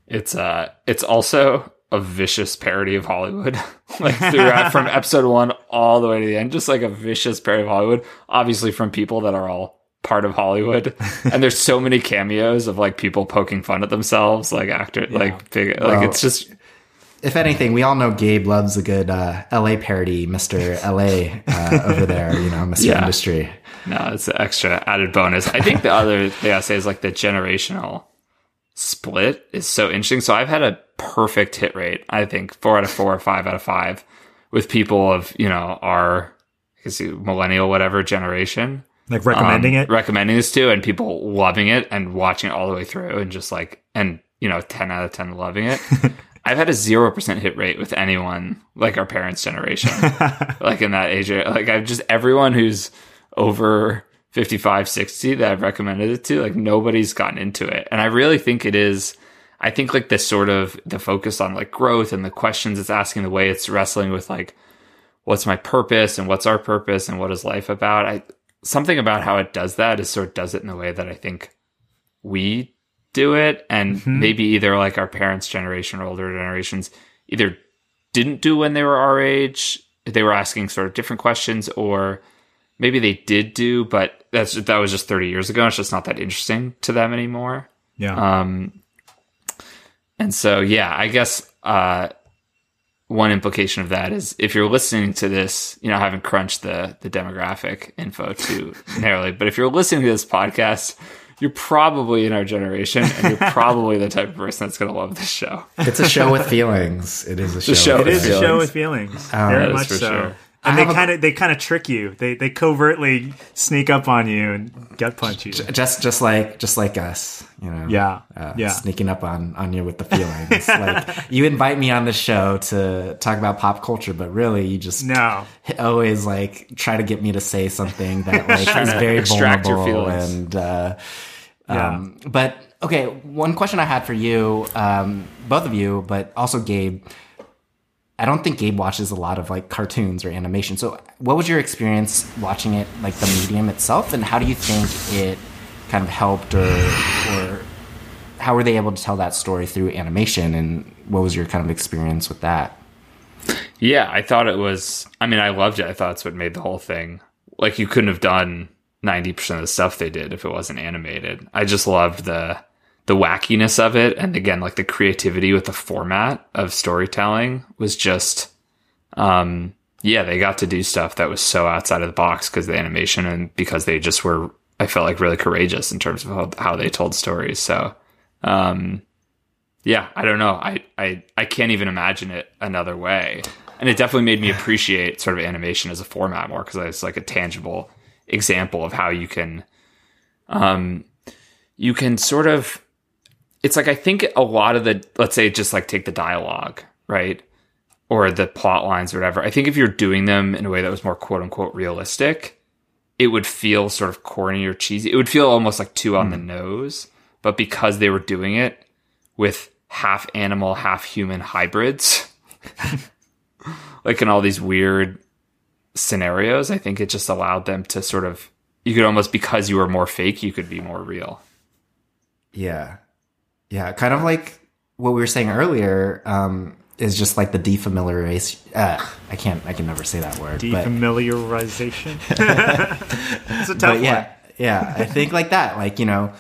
It's uh it's also a vicious parody of Hollywood. *laughs* like throughout from *laughs* episode 1 all the way to the end just like a vicious parody of Hollywood obviously from people that are all part of Hollywood. *laughs* and there's so many cameos of like people poking fun at themselves like actor yeah. like big well, like it's just if anything, we all know Gabe loves a good uh, LA parody, Mr. LA uh, over there, you know, Mr. Yeah. Industry. No, it's an extra added bonus. I think the other thing I say is like the generational split is so interesting. So I've had a perfect hit rate, I think four out of four, five out of five with people of, you know, our I guess millennial, whatever generation. Like recommending um, it? Recommending this to and people loving it and watching it all the way through and just like, and, you know, 10 out of 10 loving it. *laughs* I've had a zero percent hit rate with anyone like our parents' generation, *laughs* like in that age. Like I've just everyone who's over 55, 60 that I've recommended it to, like nobody's gotten into it. And I really think it is, I think like the sort of the focus on like growth and the questions it's asking, the way it's wrestling with like, what's my purpose and what's our purpose and what is life about? I, something about how it does that is sort of does it in a way that I think we do it and mm-hmm. maybe either like our parents generation or older generations either didn't do when they were our age they were asking sort of different questions or maybe they did do but that's that was just 30 years ago it's just not that interesting to them anymore yeah um and so yeah i guess uh one implication of that is if you're listening to this, you know, I haven't crunched the the demographic info too *laughs* narrowly, but if you're listening to this podcast you're probably in our generation, and you're *laughs* probably the type of person that's going to love this show. It's a show with feelings. It is a show. show it is feelings. a show with feelings. Um, Very much so. Sure. And they kind of they kind of trick you. They they covertly sneak up on you and gut punch you. just just like just like us, you know. Yeah, uh, yeah. Sneaking up on on you with the feelings. *laughs* like you invite me on the show to talk about pop culture, but really you just No, always like try to get me to say something that *laughs* like is very vulnerable feelings. and. Uh, Yeah. um, but okay, one question I had for you, um, both of you, but also Gabe. I don't think Gabe watches a lot of like cartoons or animation. So, what was your experience watching it, like the medium itself, and how do you think it kind of helped, or or how were they able to tell that story through animation, and what was your kind of experience with that? Yeah, I thought it was. I mean, I loved it. I thought it's what made the whole thing. Like, you couldn't have done ninety percent of the stuff they did if it wasn't animated. I just loved the the wackiness of it, and again, like the creativity with the format of storytelling was just. Um, yeah, they got to do stuff that was so outside of the box because the animation and because they just were. I felt like really courageous in terms of how, how they told stories. So, um, yeah, I don't know. I, I, I can't even imagine it another way. And it definitely made me appreciate sort of animation as a format more because it's like a tangible example of how you can, um, you can sort of, it's like I think a lot of the, let's say, just like take the dialogue, right? Or the plot lines or whatever. I think if you're doing them in a way that was more quote unquote realistic, it would feel sort of corny or cheesy. It would feel almost like too on the hmm. nose. But because they were doing it with half animal, half human hybrids, *laughs* like in all these weird scenarios, I think it just allowed them to sort of, you could almost, because you were more fake, you could be more real. Yeah. Yeah. Kind of like what we were saying earlier, um, is just like the defamiliarization. Uh, I can't, I can never say that word. defamiliarization. *laughs* it's a tough but yeah, one. yeah. I think like that, like, you know,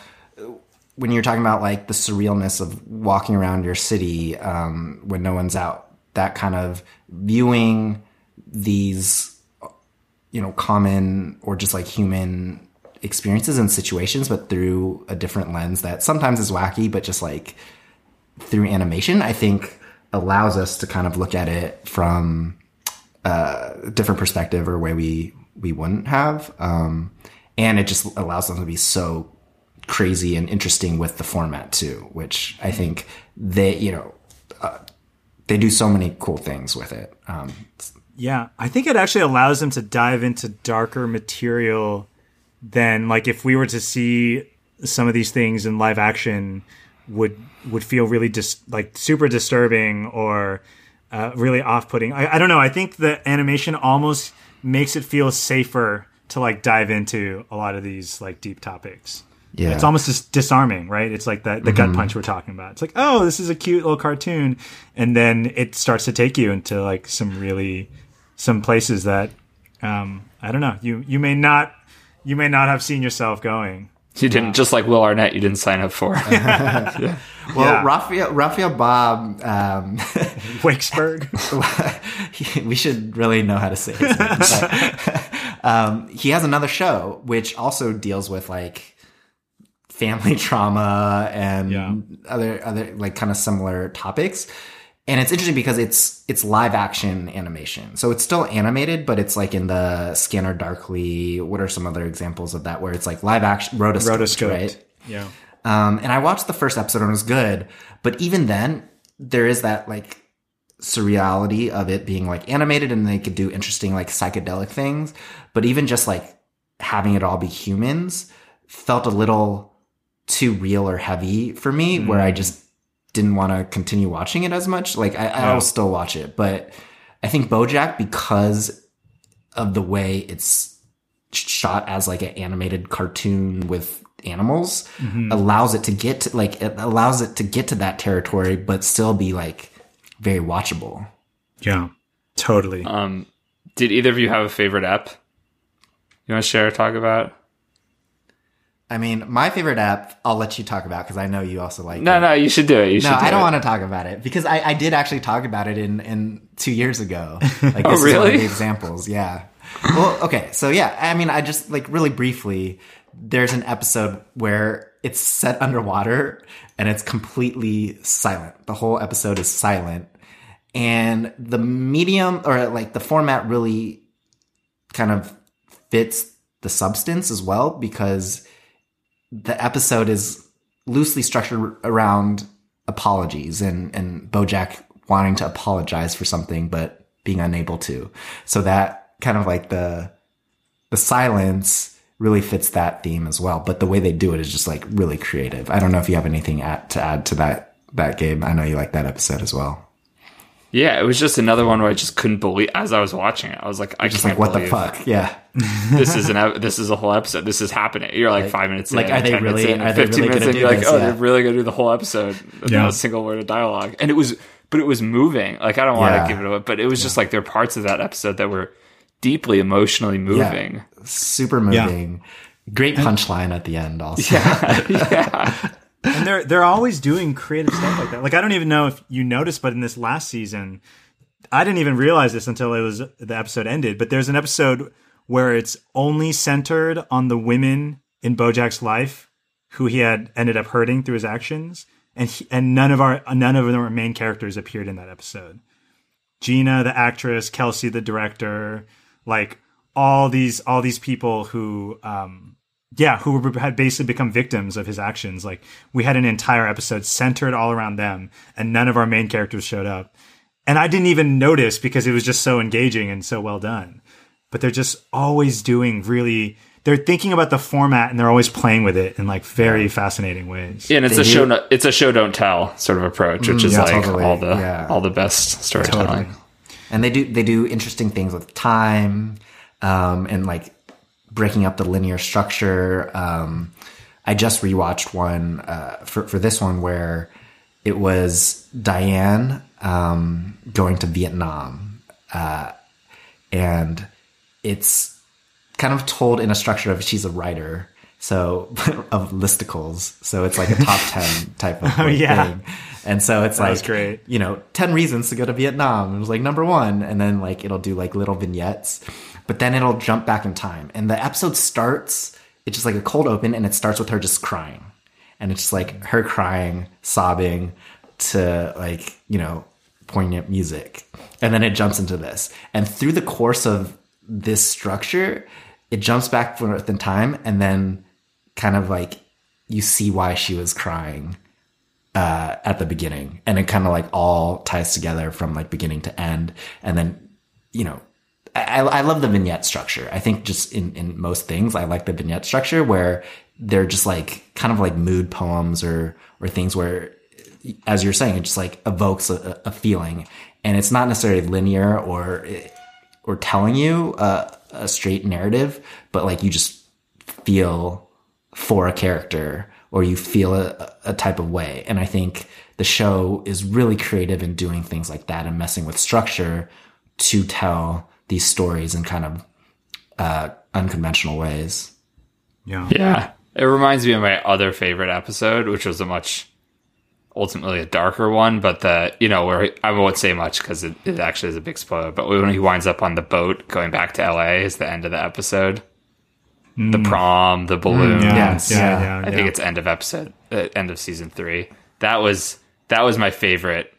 when you're talking about like the surrealness of walking around your city, um, when no one's out, that kind of viewing these, you know, common or just like human experiences and situations, but through a different lens that sometimes is wacky, but just like through animation, I think allows us to kind of look at it from a different perspective or way we we wouldn't have. Um, and it just allows them to be so crazy and interesting with the format too, which I think they, you know, uh, they do so many cool things with it. Um, Yeah, I think it actually allows them to dive into darker material than like if we were to see some of these things in live action would would feel really dis- like super disturbing or uh, really off putting. I, I don't know. I think the animation almost makes it feel safer to like dive into a lot of these like deep topics. Yeah. It's almost just disarming, right? It's like that the gut punch we're talking about. It's like, oh, this is a cute little cartoon, and then it starts to take you into like some really some places that um, I don't know. You you may not you may not have seen yourself going. You didn't, just like Will Arnett, you didn't sign up for. *laughs* well, Yeah. Raphael, Raphael Bob, um, *laughs* Wakesburg. *laughs* we should really know how to say his name. But, um, he has another show which also deals with like family trauma and Yeah. other other like kind of similar topics. And it's interesting because it's it's live action animation. So it's still animated, but it's like in the Scanner Darkly. What are some other examples of that where it's like live action rotoscoped, Rotoscoped. right? Yeah. Um, and I watched the first episode and it was good, but even then, there is that like surreality of it being like animated and they could do interesting like psychedelic things. But even just like having it all be humans felt a little too real or heavy for me, where I just didn't want to continue watching it as much. Like I, I'll still watch it, but I think BoJack because of the way it's shot as like an animated cartoon with animals allows it to get to like it allows it to get to that territory but still be like very watchable Yeah. Totally. Um, did either of you have a favorite app you want to share or talk about? I mean my favorite app i'll let you talk about because i know you also like No, it. no, you should do it. You should no do i don't want to talk about it because I, I did actually talk about it in in two years ago *laughs* like Oh, this is one of really? the examples yeah well okay so yeah i mean i just like really briefly there's an episode where it's set underwater and it's completely silent the whole episode is silent and the medium or like the format really kind of fits the substance as well because the episode is loosely structured around apologies and and Bojack wanting to apologize for something but being unable to. So that kind of like the the silence really fits that theme as well. But the way they do it is just like really creative. I don't know if you have anything at, to add to that that Gabe. I know you like that episode as well. Yeah, it was just another one where I just couldn't believe as I was watching it. I was like, I Just can't like what believe the fuck? Yeah. this is *laughs* an this is a whole episode. This is happening. You're like, Like- five minutes like, in, are they 10 minutes really- in, are they 15 really minutes gonna in, do you're like, this? oh, Yeah. they're really gonna do the whole episode with Yeah. a single word of dialogue. And it was, but it was moving. Like I don't want to Yeah. give it away, but it was just like there are parts of that episode that were deeply emotionally moving. Super moving. Great punchline at the end also. *laughs* yeah. *laughs* and they're they're always doing creative stuff like that. Like I don't even know if you noticed, but in this last season, I didn't even realize this until it was the episode ended. But there's an episode where it's only centered on the women in Bojack's life who he had ended up hurting through his actions, and he, and none of our none of our main characters appeared in that episode. Gina, the actress, Kelsey, the director, like all these all these people who um yeah who had basically become victims of his actions like we had an entire episode centered all around them and none of our main characters showed up and i didn't even notice because it was just so engaging and so well done but they're just always doing really they're thinking about the format and they're always playing with it in like very fascinating ways Yeah, and it's They a do- show. No, it's a show don't tell sort of approach, which is yeah, like totally. all the Yeah. all the best storytelling. Totally. and they do they do interesting things with time um, and like breaking up the linear structure. Um, i just rewatched one uh, for, for this one where it was diane um, going to vietnam uh, and it's kind of told in a structure of she's a writer so *laughs* of listicles. So it's like a top *laughs* 10 type of like, yeah. thing and so it's like great. you know 10 reasons to go to vietnam. It was like number one and then like it'll do like little vignettes but then it'll jump back in time. And the episode starts it's just like a cold open and it starts with her just crying. And it's just like her crying sobbing to like you know poignant music. And then it jumps into this. And through the course of this structure it jumps back forth in time and then kind of like you see why she was crying uh, at the beginning. And it kind of like all ties together from like beginning to end. And then you know I, I love the vignette structure i think just in, in most things i like the vignette structure where they're just like kind of like mood poems or or things where as you're saying it just like evokes a, a feeling and it's not necessarily linear or or telling you a, a straight narrative but like you just feel for a character or you feel a, a type of way. And I think the show is really creative in doing things like that and messing with structure to tell these stories in kind of uh, unconventional ways. yeah Yeah. It reminds me of my other favorite episode, which was a much ultimately a darker one, but the you know where I won't say much because it, it actually is a big spoiler. But when he winds up on the boat going back to L.A. is the end of the episode. The prom, the balloon. yeah Yes, yeah, yeah. yeah, I think it's end of episode, uh, end of season three. That was that was my favorite,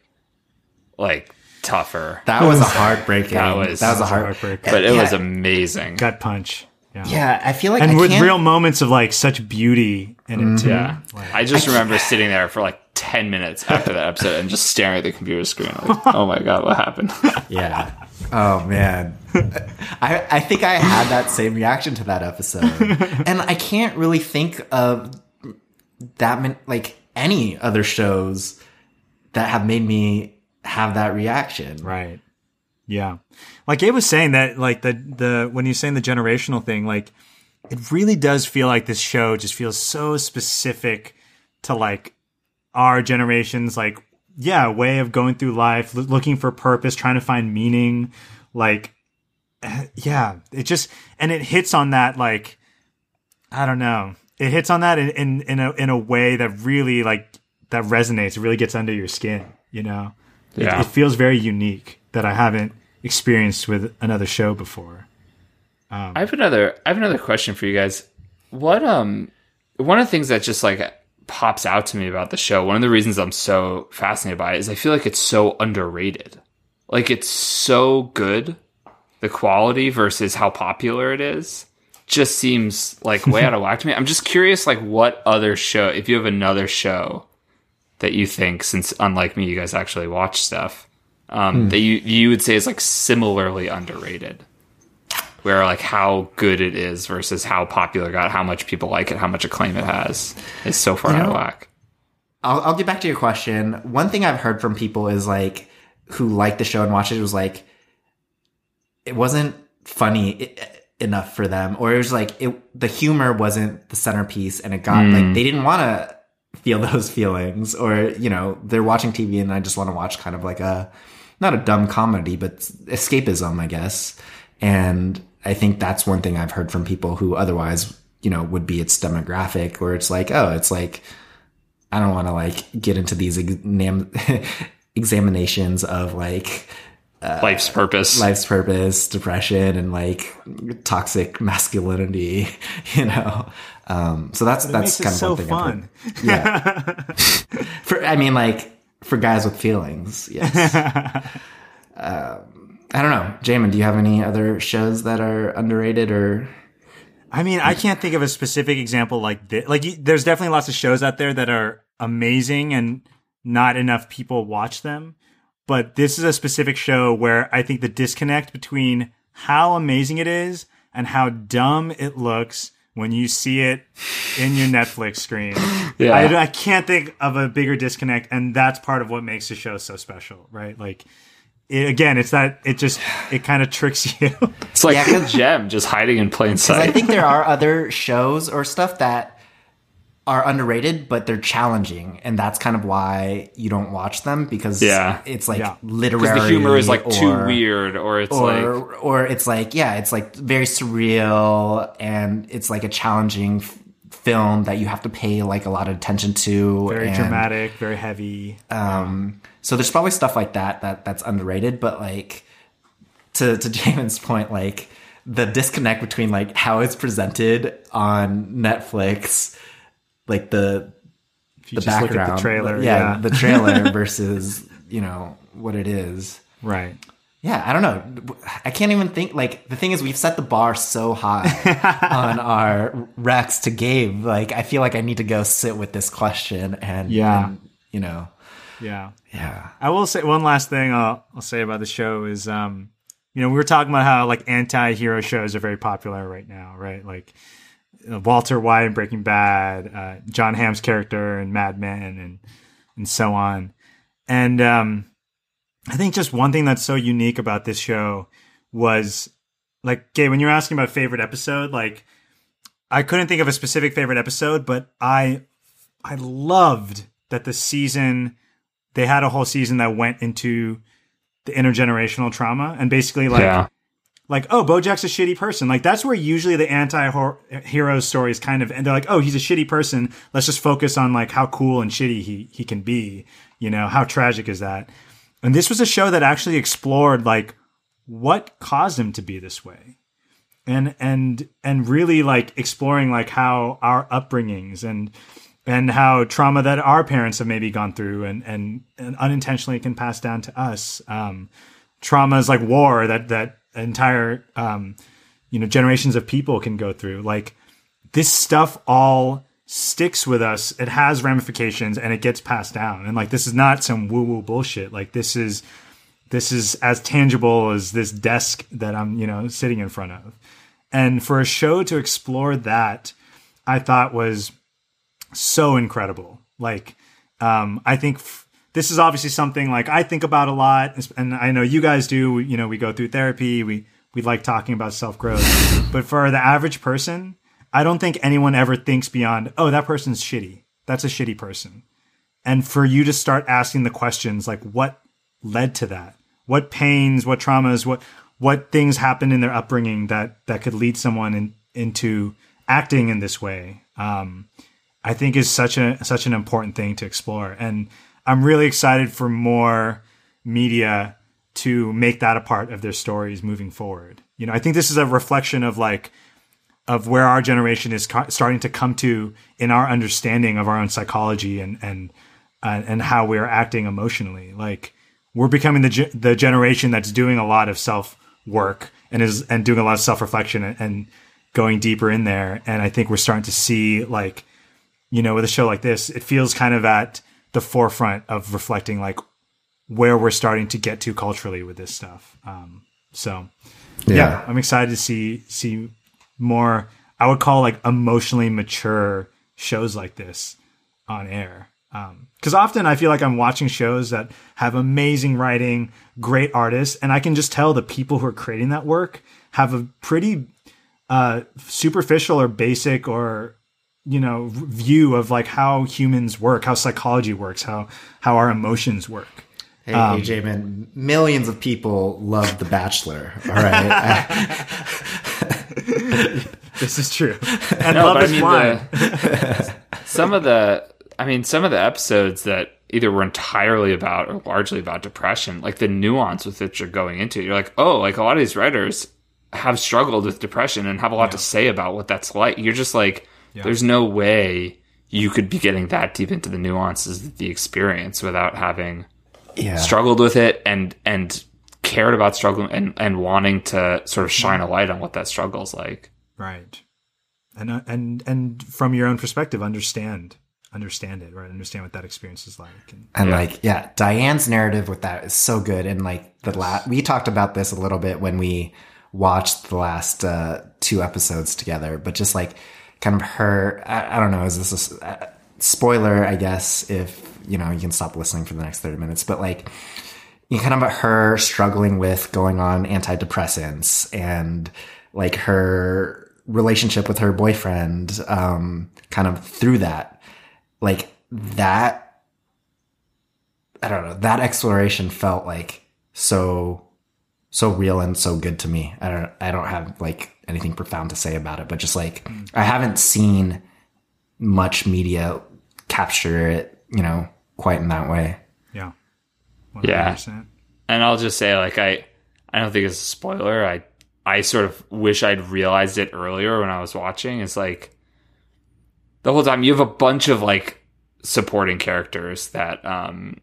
like tougher. That was a heartbreaking. That was- that was a heart. heartbreak but it yeah. was amazing. gut punch yeah Yeah, I feel like and I with can't- real moments of like such beauty in it too. Yeah, I just remember sitting there for like ten minutes after that episode and just staring at the computer screen, like, "Oh my god, what happened?" *laughs* Yeah. Oh man. I I think I had that same reaction to that episode. *laughs* and I can't really think of that many like any other shows that have made me have that reaction. Right. Yeah. Like Gabe was saying that like the the when you're saying the generational thing, like it really does feel like this show just feels so specific to like our generation's like yeah, way of going through life, loo- looking for purpose, trying to find meaning, like eh, yeah, it just and it hits on that like I don't know. It hits on that in in, in a in a way that really like that resonates, really gets under your skin, you know. It- Yeah. it feels very unique that I haven't experienced with another show before. I have another. I have another question for you guys. What um, one of the things that just like pops out to me about the show. One of the reasons I'm so fascinated by it is I feel like it's so underrated. Like it's so good, the quality versus how popular it is just seems like way *laughs* out of whack to me. I'm just curious, like, what other show, if you have another show that you think, since unlike me, you guys actually watch stuff, um, that you you would say is like similarly underrated, where like how good it is versus how popular it got, how much people like it, how much acclaim it has, is so far out of whack. I'll, I'll get back to your question. One thing I've heard from people is like who liked the show and watched it was like it wasn't funny enough for them, or it was like it the humor wasn't the centerpiece, and it got like they didn't want to feel *laughs* those feelings, or you know they're watching TV and I just want to watch kind of like a not a dumb comedy, but escapism, I guess. And I think that's one thing I've heard from people who otherwise you know would be its demographic, where it's like oh it's like I don't want to like get into these exam- *laughs* examinations of like uh, Life's purpose. life's purpose, depression, and like toxic masculinity. *laughs* You know, um, so that's that's kind of so one thing. I've fun. heard. Yeah, *laughs* for I mean, like for guys with feelings. Yes. *laughs* um, I don't know, Jamin. Do you have any other shows that are underrated or? I mean, I can't think of a specific example like this. Like, there's definitely lots of shows out there that are amazing and not enough people watch them. But this is a specific show where I think the disconnect between how amazing it is and how dumb it looks when you see it in your Netflix screen. *gasps* Yeah. I, I can't think of a bigger disconnect. And that's part of what makes the show so special, right? Like, it, again, it's that it just, *sighs* it kind of tricks you. It's like Yeah, a gem just hiding in plain sight. I think there are other shows or stuff that are underrated, but they're challenging, and that's kind of why you don't watch them because Yeah. it's like Yeah. literary. Because the humor is like too weird, or it's or like or it's like yeah, it's like very surreal, and it's like a challenging f- film that you have to pay like a lot of attention to. very and, dramatic, very heavy. Um, so there's probably stuff like that that that's underrated, but like to to *laughs* Jamin's point, like the disconnect between like how it's presented on Netflix, like the If you the just background, look at the trailer. yeah, yeah. the trailer *laughs* versus you know what it is. right. Yeah, I don't know. I can't even think. Like the thing is, we've set the bar so high *laughs* on our Rex to Gabe. Like I feel like I need to go sit with this question and Yeah. and, you know, Yeah. yeah. I will say one last thing I'll, I'll say about the show is, um, you know, we were talking about how like anti-hero shows are very popular right now, right? Like Walter White in Breaking Bad, uh, Jon Hamm's character in Mad Men, and and so on. And um, I think just one thing that's so unique about this show was like, Gabe, when you're asking about favorite episode, like I couldn't think of a specific favorite episode, but I I loved that the season they had a whole season that went into the intergenerational trauma and basically like yeah, like oh bojack's a shitty person. Like that's where usually the anti-hero stories kind of and they're like oh he's a shitty person. Let's just focus on like how cool and shitty he he can be. You know how tragic is that? And this was a show that actually explored like what caused him to be this way. And and and really like exploring like how our upbringings and and how trauma that our parents have maybe gone through and and, and unintentionally can pass down to us. Um traumas like war that that entire um you know generations of people can go through like this stuff all sticks with us it has ramifications and it gets passed down and like this is not some woo woo bullshit like this is this is as tangible as this desk that I'm, you know, sitting in front of. And for a show to explore that, I thought was so incredible. Like, um, I think f- this is obviously something like I think about a lot, and I know you guys do. You know, we go through therapy. We we like talking about self growth, *laughs* but for the average person, I don't think anyone ever thinks beyond. Oh, that person's shitty. That's a shitty person. And for you to start asking the questions like, what led to that? What pains, what traumas, what what things happened in their upbringing that that could lead someone in, into acting in this way? Um, I think is such a such an important thing to explore, and I'm really excited for more media to make that a part of their stories moving forward. You know, I think this is a reflection of like of where our generation is co- starting to come to in our understanding of our own psychology and and uh, and how we are acting emotionally. Like we're becoming the ge- the generation that's doing a lot of self work and is and doing a lot of self reflection and, and going deeper in there. And I think we're starting to see like, you know, with a show like this, it feels kind of at the forefront of reflecting like where we're starting to get to culturally with this stuff. Um, so yeah. Yeah. I'm excited to see see more. I would call like emotionally mature shows like this on air. Because often I feel like I'm watching shows that have amazing writing, great artists, and I can just tell the people who are creating that work have a pretty uh, superficial or basic or you know view of like how humans work, how psychology works, how how our emotions work. Hey, AJ, um, man, millions of people love The Bachelor. All right. *laughs* This is true. *laughs* And No, love but I is mean, blind. the, some of the, I mean, some of the episodes that either were entirely about or largely about depression, like the nuance with which you're going into, it, you're like, oh, like a lot of these writers have struggled with depression and have a lot to say about what that's like. You're just like, there's no way you could be getting that deep into the nuances of the experience without having yeah. struggled with it and and cared about struggling and and wanting to sort of shine a light on what that struggle's like. right. And uh, and and from your own perspective, understand understand it, right? Understand what that experience is like. And, And Yeah. like, yeah, Diane's narrative with that is so good. And like the last, we talked about this a little bit when we watched the last uh, two episodes together, but just like kind of her, I, I don't know, is this a uh, spoiler? I guess if you know, you can stop listening for the next thirty minutes, but like. You kind of her struggling with going on antidepressants and like her relationship with her boyfriend, um, kind of through that, like that I don't know. That exploration felt like so so real and so good to me. I don't I don't have like anything profound to say about it, but just like I haven't seen much media capture it, you know, quite in that way. yeah. Yeah. 100%. And I'll just say, like, I, I don't think it's a spoiler. I, I sort of wish I'd realized it earlier when I was watching. It's like the whole time you have a bunch of like supporting characters that, um,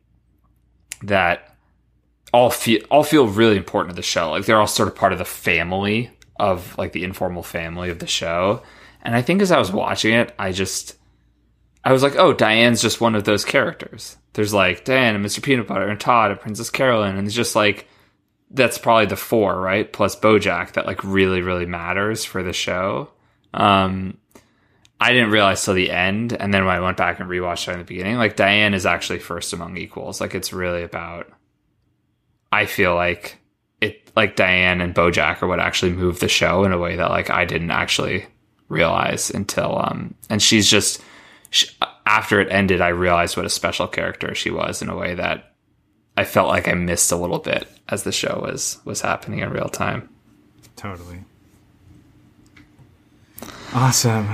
that all feel all feel really important to the show. Like they're all sort of part of the family of like the informal family of the show. And I think as I was watching it, I just I was like, oh, Diane's just one of those characters. There's like Diane and Mr. Peanut Butter and Todd and Princess Carolyn, and it's just like that's probably the four, right? Plus Bojack that like really, really matters for the show. Um I didn't realize till the end, and then when I went back and rewatched it in the beginning, like Diane is actually first among equals. Like it's really about I feel like it like Diane and Bojack are what actually moved the show in a way that like I didn't actually realize until um and she's just she, after it ended I realized what a special character she was in a way that I felt like I missed a little bit as the show was was happening in real time. Totally. Awesome.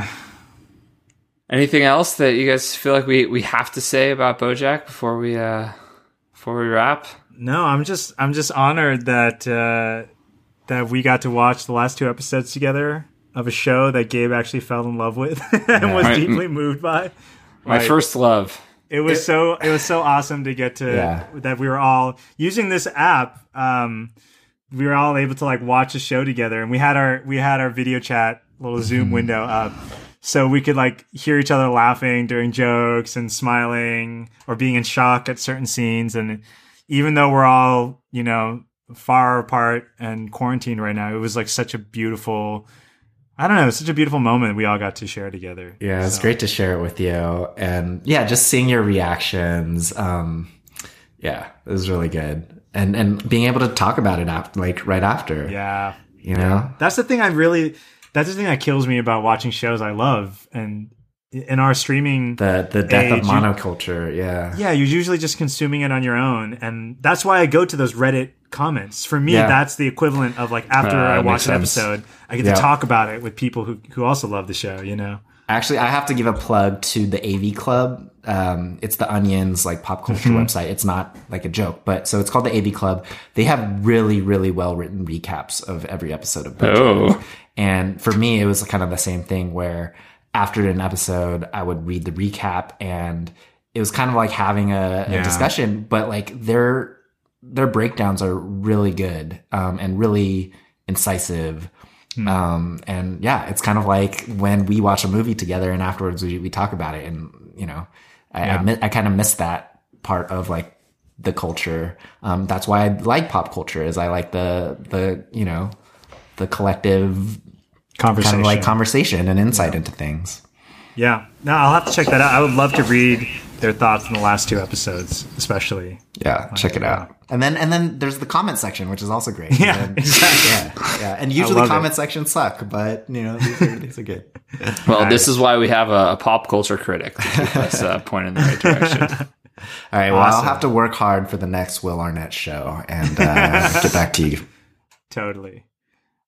Anything else that you guys feel like we we have to say about Bojack before we uh before we wrap? No, I'm just I'm just honored that uh, that we got to watch the last two episodes together of a show that Gabe actually fell in love with *laughs* and was Right. deeply moved by. My Like, first love. It was so it was so awesome to get to Yeah. that we were all using this app. Um, we were all able to like watch a show together, and we had our we had our video chat little Zoom window up, so we could like hear each other laughing during jokes and smiling or being in shock at certain scenes. And even though we're all you know far apart and quarantined right now, it was like such a beautiful. I don't know, such a beautiful moment we all got to share together. Yeah, it's So- great to share it with you. And yeah, just seeing your reactions. Um, yeah, it was really good. And and being able to talk about it after, like right after. Yeah, You know? That's the thing I really that's the thing that kills me about watching shows I love and in our streaming The the death Age, of you- monoculture. Yeah. yeah, you're usually just consuming it on your own and that's why I go to those Reddit comments. For me, Yeah. that's the equivalent of like after Uh, I watch an sense. episode, I get Yeah. to talk about it with people who who also love the show, you know. Actually, I have to give a plug to the AV Club. Um, it's the Onion's like pop culture Mm-hmm. website. It's not like a joke, but so it's called the AV Club. They have really, really well written recaps of every episode of BoJack. Oh. And for me, it was kind of the same thing where after an episode, I would read the recap and it was kind of like having a, a discussion, but like their, their breakdowns are really good, um, and really incisive. Um, and yeah, it's kind of like when we watch a movie together and afterwards we, we talk about it. And, you know, I, Yeah. I, mi- I kind of miss that part of like the culture. Um, that's why I like pop culture is I like the, the, you know, the collective Conversation. kind of like conversation and insight into things. yeah. No, I'll have to check that out. I would love to read their thoughts in the last two episodes, especially. Yeah, check it out. And then and then there's the comment section, which is also great. Yeah, And then- exactly. yeah, yeah. And usually love comment sections suck, but you know these are, these are good. *laughs* Well, this is why we have a, a pop culture critic to keep us uh, *laughs* pointed in the right direction. All right, well I'll have to work hard for the next Will Arnett show and uh, get back to you. Totally.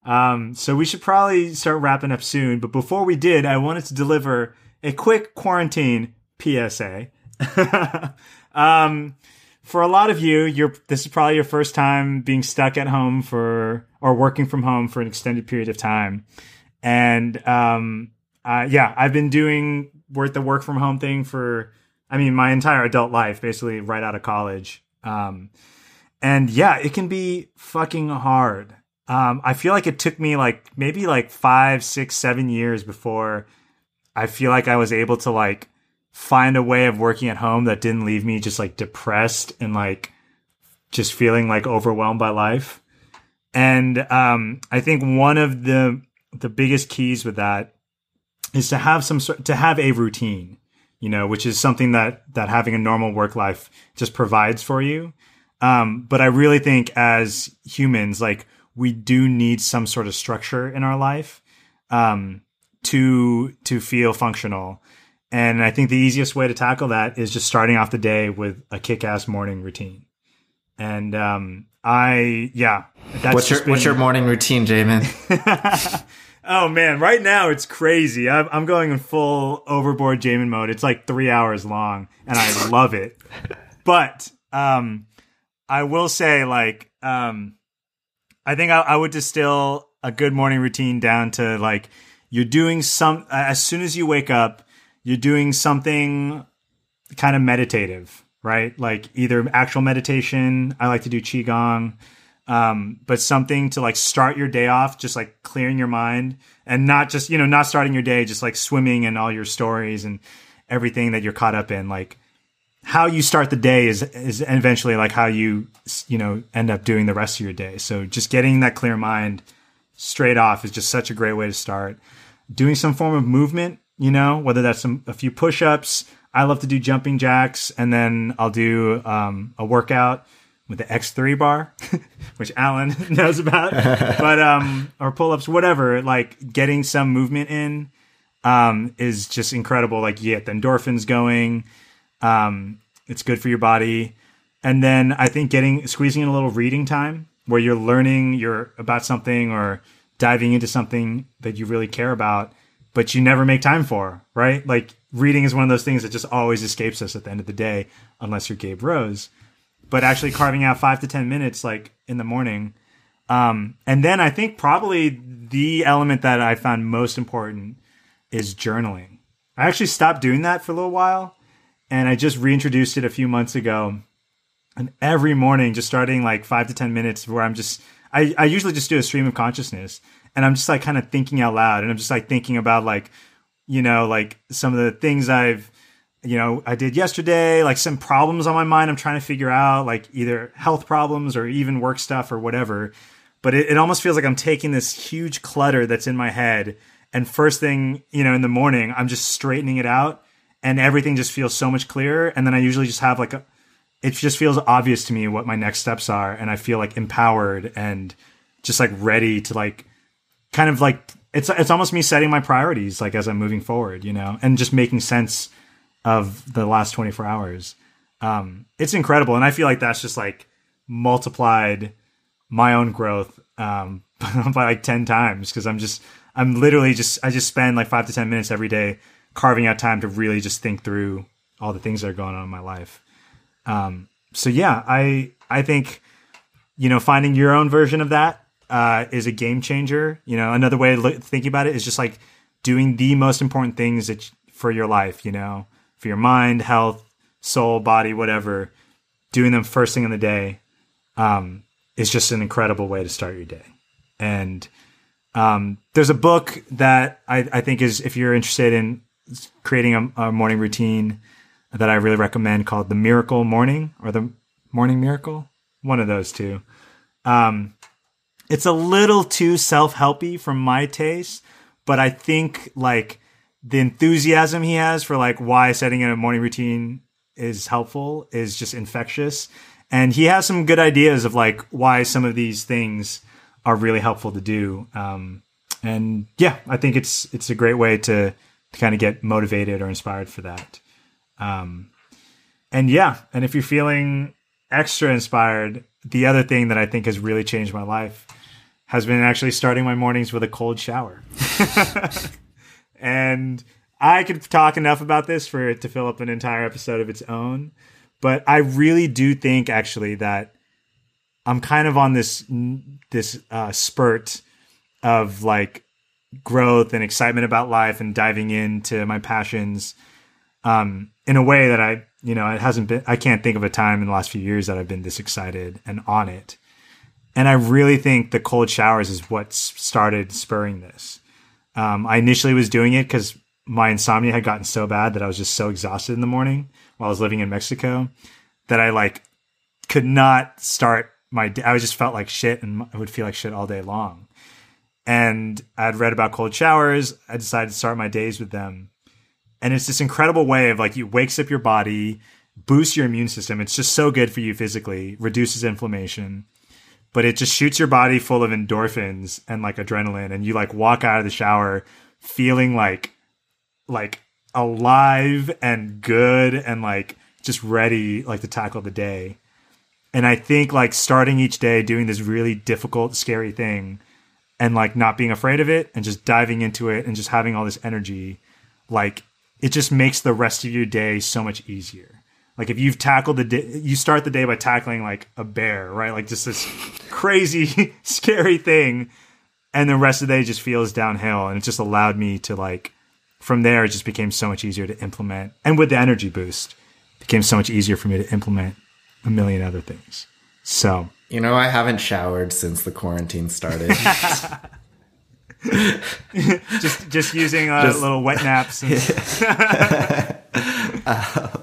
Um, so we should probably start wrapping up soon. But before we did, I wanted to deliver a quick quarantine PSA. *laughs* um, for a lot of you, you're this is probably your first time being stuck at home for or working from home for an extended period of time. And um, uh, yeah, I've been doing the work from home thing for I mean my entire adult life, basically right out of college. Um, and yeah, it can be fucking hard. Um, I feel like it took me like maybe like five, six, seven years before I feel like I was able to like find a way of working at home that didn't leave me just like depressed and like just feeling like overwhelmed by life. And um, I think one of the the biggest keys with that is to have some sort to have a routine, you know, which is something that that having a normal work life just provides for you. Um, but I really think as humans, like we do need some sort of structure in our life um, to to feel functional. And I think the easiest way to tackle that is just starting off the day with a kick-ass morning routine. And um, I, yeah, that's What's your just what's your morning routine, Jamin? *laughs* oh man, right now it's crazy. I'm, I'm going in full overboard Jamin mode. It's like three hours long, and I love it. *laughs* But um, I will say, like, um, I think I, I would distill a good morning routine down to like you're doing some as soon as you wake up, you're doing something kind of meditative, right? Like either actual meditation. I like to do qigong um, but something to like start your day off, just like clearing your mind and not just, you know, not starting your day just like swimming in all your stories and everything that you're caught up in. Like how you start the day is, is eventually like how you, you know, end up doing the rest of your day. So just getting that clear mind straight off is just such a great way to start. Doing some form of movement, you know, whether that's some, a few push ups. I love to do jumping jacks and then I'll do um, a workout with the X3 bar, *laughs* which Alan *laughs* knows about, but um, or pull ups, whatever. Like getting some movement in um, is just incredible. Like you get the endorphins going. Um, it's good for your body, and then I think getting squeezing in a little reading time where you're learning you're about something or diving into something that you really care about, but you never make time for. Right? Like reading is one of those things that just always escapes us at the end of the day, unless you're Gabe Rose but actually carving out five to ten minutes like in the morning um, and then i think probably the element that i found most important is journaling i actually stopped doing that for a little while and i just reintroduced it a few months ago and every morning just starting like five to ten minutes where i'm just i, I usually just do a stream of consciousness and i'm just like kind of thinking out loud and i'm just like thinking about like you know like some of the things i've you know, I did yesterday, like some problems on my mind I'm trying to figure out, like either health problems or even work stuff or whatever. But it, it almost feels like I'm taking this huge clutter that's in my head. And first thing, you know, in the morning, I'm just straightening it out and everything just feels so much clearer. And then I usually just have like a, it just feels obvious to me what my next steps are. And I feel like empowered and just like ready to like kind of like, it's, it's almost me setting my priorities, like as I'm moving forward, you know, and just making sense of the last 24 hours. Um, it's incredible. And I feel like that's just like multiplied my own growth um, *laughs* by like 10 times because I'm just, I'm literally just, I just spend like five to 10 minutes every day carving out time to really just think through all the things that are going on in my life. Um, so yeah, I, I think, you know, finding your own version of that uh, is a game changer. You know, another way to look, thinking about it is just like doing the most important things that for your life, you know, for your mind, health, soul, body, whatever, doing them first thing in the day um, is just an incredible way to start your day. And um, there's a book that I, I think is if you're interested in creating a, a morning routine that I really recommend called The Miracle Morning or The Morning Miracle, one of those two. Um, it's a little too self helpy from my taste, but I think like the enthusiasm he has for like why setting in a morning routine is helpful is just infectious. And he has some good ideas of like why some of these things are really helpful to do. Um, and yeah, I think it's it's a great way to, to kind of get motivated or inspired for that. Um, and yeah, and if you're feeling extra inspired, the other thing that I think has really changed my life has been actually starting my mornings with a cold shower. *laughs* and I could talk enough about this for it to fill up an entire episode of its own. But I really do think actually that I'm kind of on this this uh, spurt of like growth and excitement about life and diving into my passions um, in a way that I you know it hasn't been I can't think of a time in the last few years that I've been this excited and on it. And I really think the cold showers is what started spurring this. Um, I initially was doing it because my insomnia had gotten so bad that I was just so exhausted in the morning while I was living in Mexico that I like could not start my day. I just felt like shit and I would feel like shit all day long. And I'd read about cold showers. I decided to start my days with them. And it's this incredible way of like, it wakes up your body, boosts your immune system. It's just so good for you physically, reduces inflammation but it just shoots your body full of endorphins and like adrenaline and you like walk out of the shower feeling like like alive and good and like just ready like to tackle the day and i think like starting each day doing this really difficult scary thing and like not being afraid of it and just diving into it and just having all this energy like it just makes the rest of your day so much easier like if you've tackled the day, you start the day by tackling like a bear, right? Like just this *laughs* crazy, *laughs* scary thing, and the rest of the day just feels downhill. And it just allowed me to like, from there, it just became so much easier to implement. And with the energy boost, became so much easier for me to implement a million other things. So, you know, I haven't showered since the quarantine started. *laughs* just just using uh, just, little wet naps. And- *laughs* uh,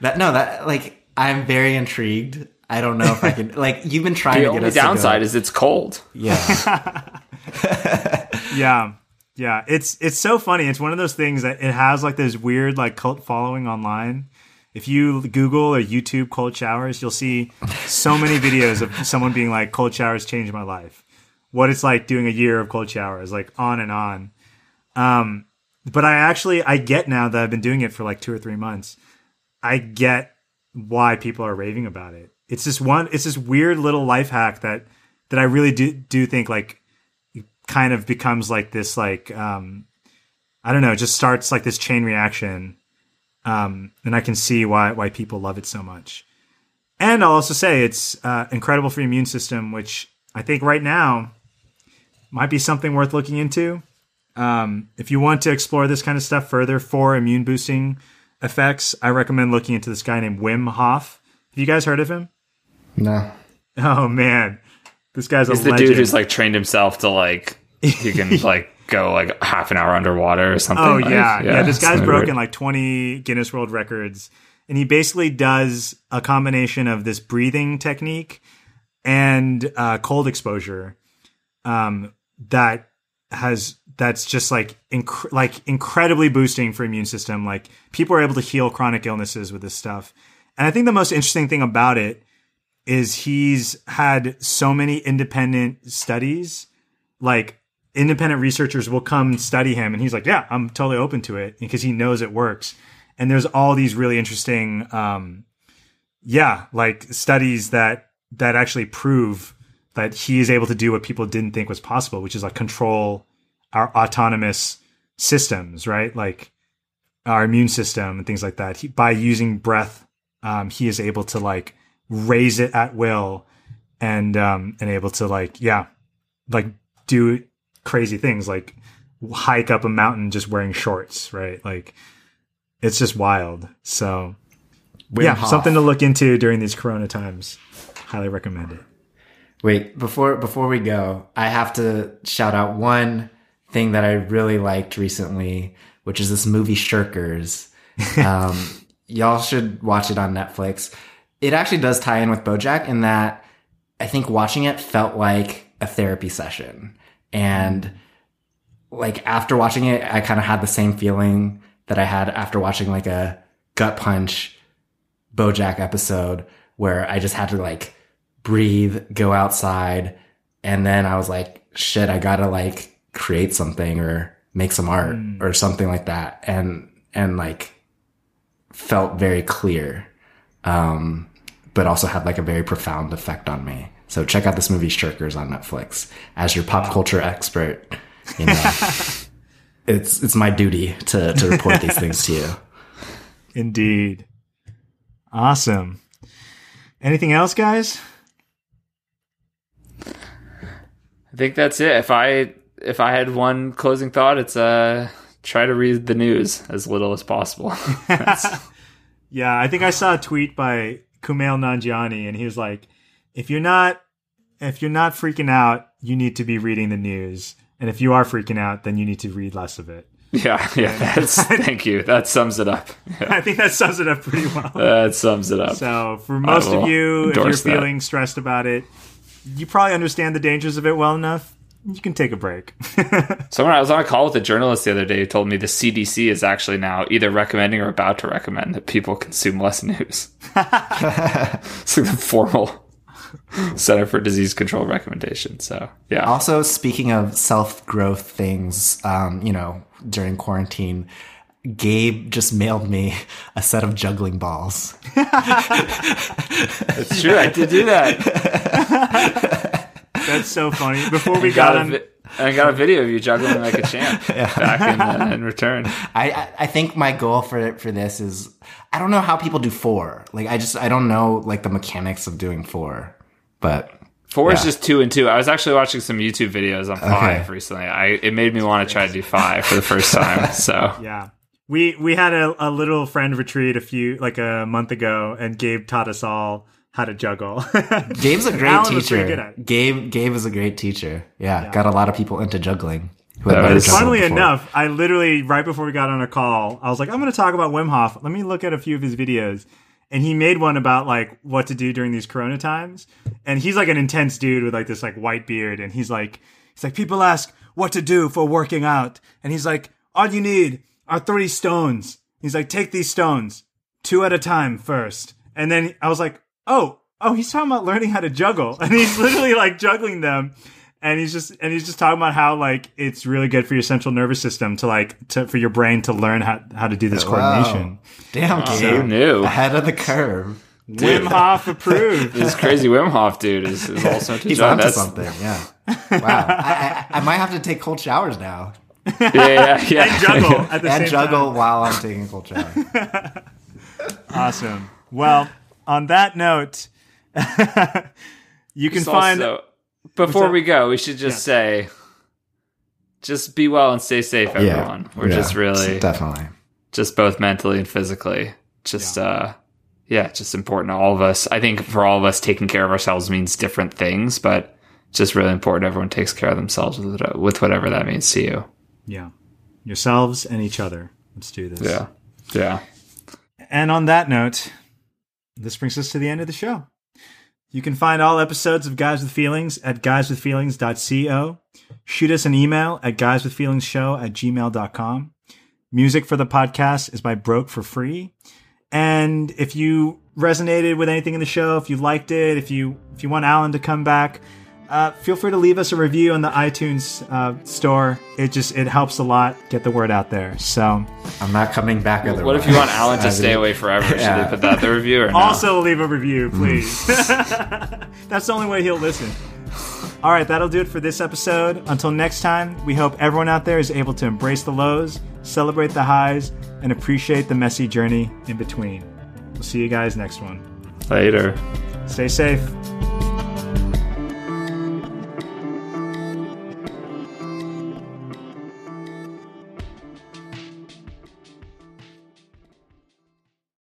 that no, that like I'm very intrigued. I don't know if I can like you've been trying the to get only us downside is it's cold. Yeah. *laughs* yeah. Yeah, it's it's so funny. It's one of those things that it has like this weird like cult following online. If you Google or YouTube cold showers, you'll see so many videos of someone being like cold showers changed my life. What it's like doing a year of cold showers, like on and on. Um, but I actually I get now that I've been doing it for like two or three months I get why people are raving about it. It's this one. It's this weird little life hack that that I really do do think like kind of becomes like this like um I don't know, just starts like this chain reaction. Um, and I can see why why people love it so much. And I'll also say it's uh, incredible for your immune system, which I think right now might be something worth looking into. Um, if you want to explore this kind of stuff further for immune boosting effects, I recommend looking into this guy named Wim Hof. Have you guys heard of him? No. Oh man, this guy's He's a the legend. dude who's like trained himself to like he can *laughs* like go like half an hour underwater or something. Oh like, yeah, yeah. This guy's broken weird. like twenty Guinness World Records, and he basically does a combination of this breathing technique and uh, cold exposure um, that has that's just like inc- like incredibly boosting for immune system. Like people are able to heal chronic illnesses with this stuff. And I think the most interesting thing about it is he's had so many independent studies, like independent researchers will come study him and he's like, yeah, I'm totally open to it because he knows it works. And there's all these really interesting, um, yeah, like studies that, that actually prove that he is able to do what people didn't think was possible, which is like control our autonomous systems, right? Like our immune system and things like that. He, by using breath, um, he is able to like raise it at will and um, and able to like yeah, like do crazy things like hike up a mountain just wearing shorts, right? Like it's just wild. So Wim yeah, Hof. something to look into during these Corona times. Highly recommend it. Wait, before before we go, I have to shout out one thing that I really liked recently, which is this movie Shirkers. *laughs* Um, y'all should watch it on Netflix. It actually does tie in with BoJack in that I think watching it felt like a therapy session, and like after watching it, I kind of had the same feeling that I had after watching like a gut punch BoJack episode where I just had to like breathe, go outside, and then I was like, shit, I gotta like create something or make some art or something like that. And, and like felt very clear. Um, but also had like a very profound effect on me. So check out this movie Shirkers on Netflix. As your pop culture expert, you know, *laughs* it's it's my duty to to report these things to you. Indeed. Awesome. Anything else, guys? I think that's it. If I if I had one closing thought, it's uh try to read the news as little as possible. *laughs* *laughs* Yeah, I think I saw a tweet by Kumail Nanjiani, and he was like, "If you're not, if you're not freaking out, you need to be reading the news, and if you are freaking out, then you need to read less of it." yeah, *laughs* yeah. That's *laughs* thank you. That sums it up. Yeah, I think that sums it up pretty well. *laughs* that sums it up. So, for most of you, if you're endorse that. feeling stressed about it, you probably understand the dangers of it well enough. You can take a break. Someone I was on a call with a journalist the other day who told me the CDC is actually now either recommending or about to recommend that people consume less news. it's like the formal *laughs* Center for Disease Control recommendation. So yeah, Also, speaking of self growth things, um, you know, during quarantine, Gabe just mailed me a set of juggling balls. *laughs* it's true. I did do that. *laughs* That's so funny. Before we Got got on, vi- I got a video of you juggling like a champ yeah. back in, uh, in return. I, I I think my goal for for this is I don't know how people do four. Like I just I don't know like the mechanics of doing four, but Four is just two and two. I was actually watching some YouTube videos on five recently. I it made me want to try to do five for the first *laughs* time. So yeah, we we had a, a little friend retreat a few like a month ago, and Gabe taught us all how to juggle. *laughs* Gabe's a great Alan was good teacher. at it. Gabe Gabe is a great teacher. Yeah, got a lot of people into juggling. Who That had never is- juggled Funnily enough, I literally right before we got on a call, I was like, I'm going to talk about Wim Hof. Let me look at a few of his videos. And he made one about like what to do during these corona times. And he's like an intense dude with like this like white beard and he's like he's like people ask what to do for working out. And he's like all you need are three stones. He's like take these stones two at a time first. And then I was like, "Oh, oh, he's talking about learning how to juggle." *laughs* And he's literally like juggling them and he's just and he's just talking about how like it's really good for your central nervous system to like to for your brain to learn how how to do this oh, coordination. Damn, who Gabe. knew? Ahead of the curve. Wim Hof *laughs* approved. This crazy Wim Hof dude is, is also into He's jug- onto that's- something. Yeah. Wow. I, I, I might have to take cold showers now Yeah, yeah, yeah. *laughs* and juggle at the and same juggle time. while I'm taking a cold shower. *laughs* Awesome. Well, on that note, you can Just find also, before we go, we should just say, just be well and stay safe, everyone. We're Yeah, just really, definitely. just both mentally and physically, just uh, yeah, just important to all of us. I think for all of us, taking care of ourselves means different things, but just really important everyone takes care of themselves with whatever that means to you. yeah yourselves and each other. Let's do this. Yeah, yeah. And on that note, this brings us to the end of the show. You can find all episodes of Guys with Feelings at guyswithfeelings.co. Shoot us an email at guyswithfeelingsshow at gmail.com. Music for the podcast is by Broke for Free. And if you resonated with anything in the show, if you liked it, if you if you want Alan to come back, uh, feel free to leave us a review on the iTunes uh, store. It just it helps a lot get the word out there. So I'm not coming back otherwise. What if you want Alan to *laughs* stay away forever? Should Yeah. they put that the review or no? Also, leave a review, please. *laughs* That's the only way he'll listen. All right, that'll do it for this episode. Until next time, we hope everyone out there is able to embrace the lows, celebrate the highs, and appreciate the messy journey in between. We'll see you guys next one. later. Stay safe.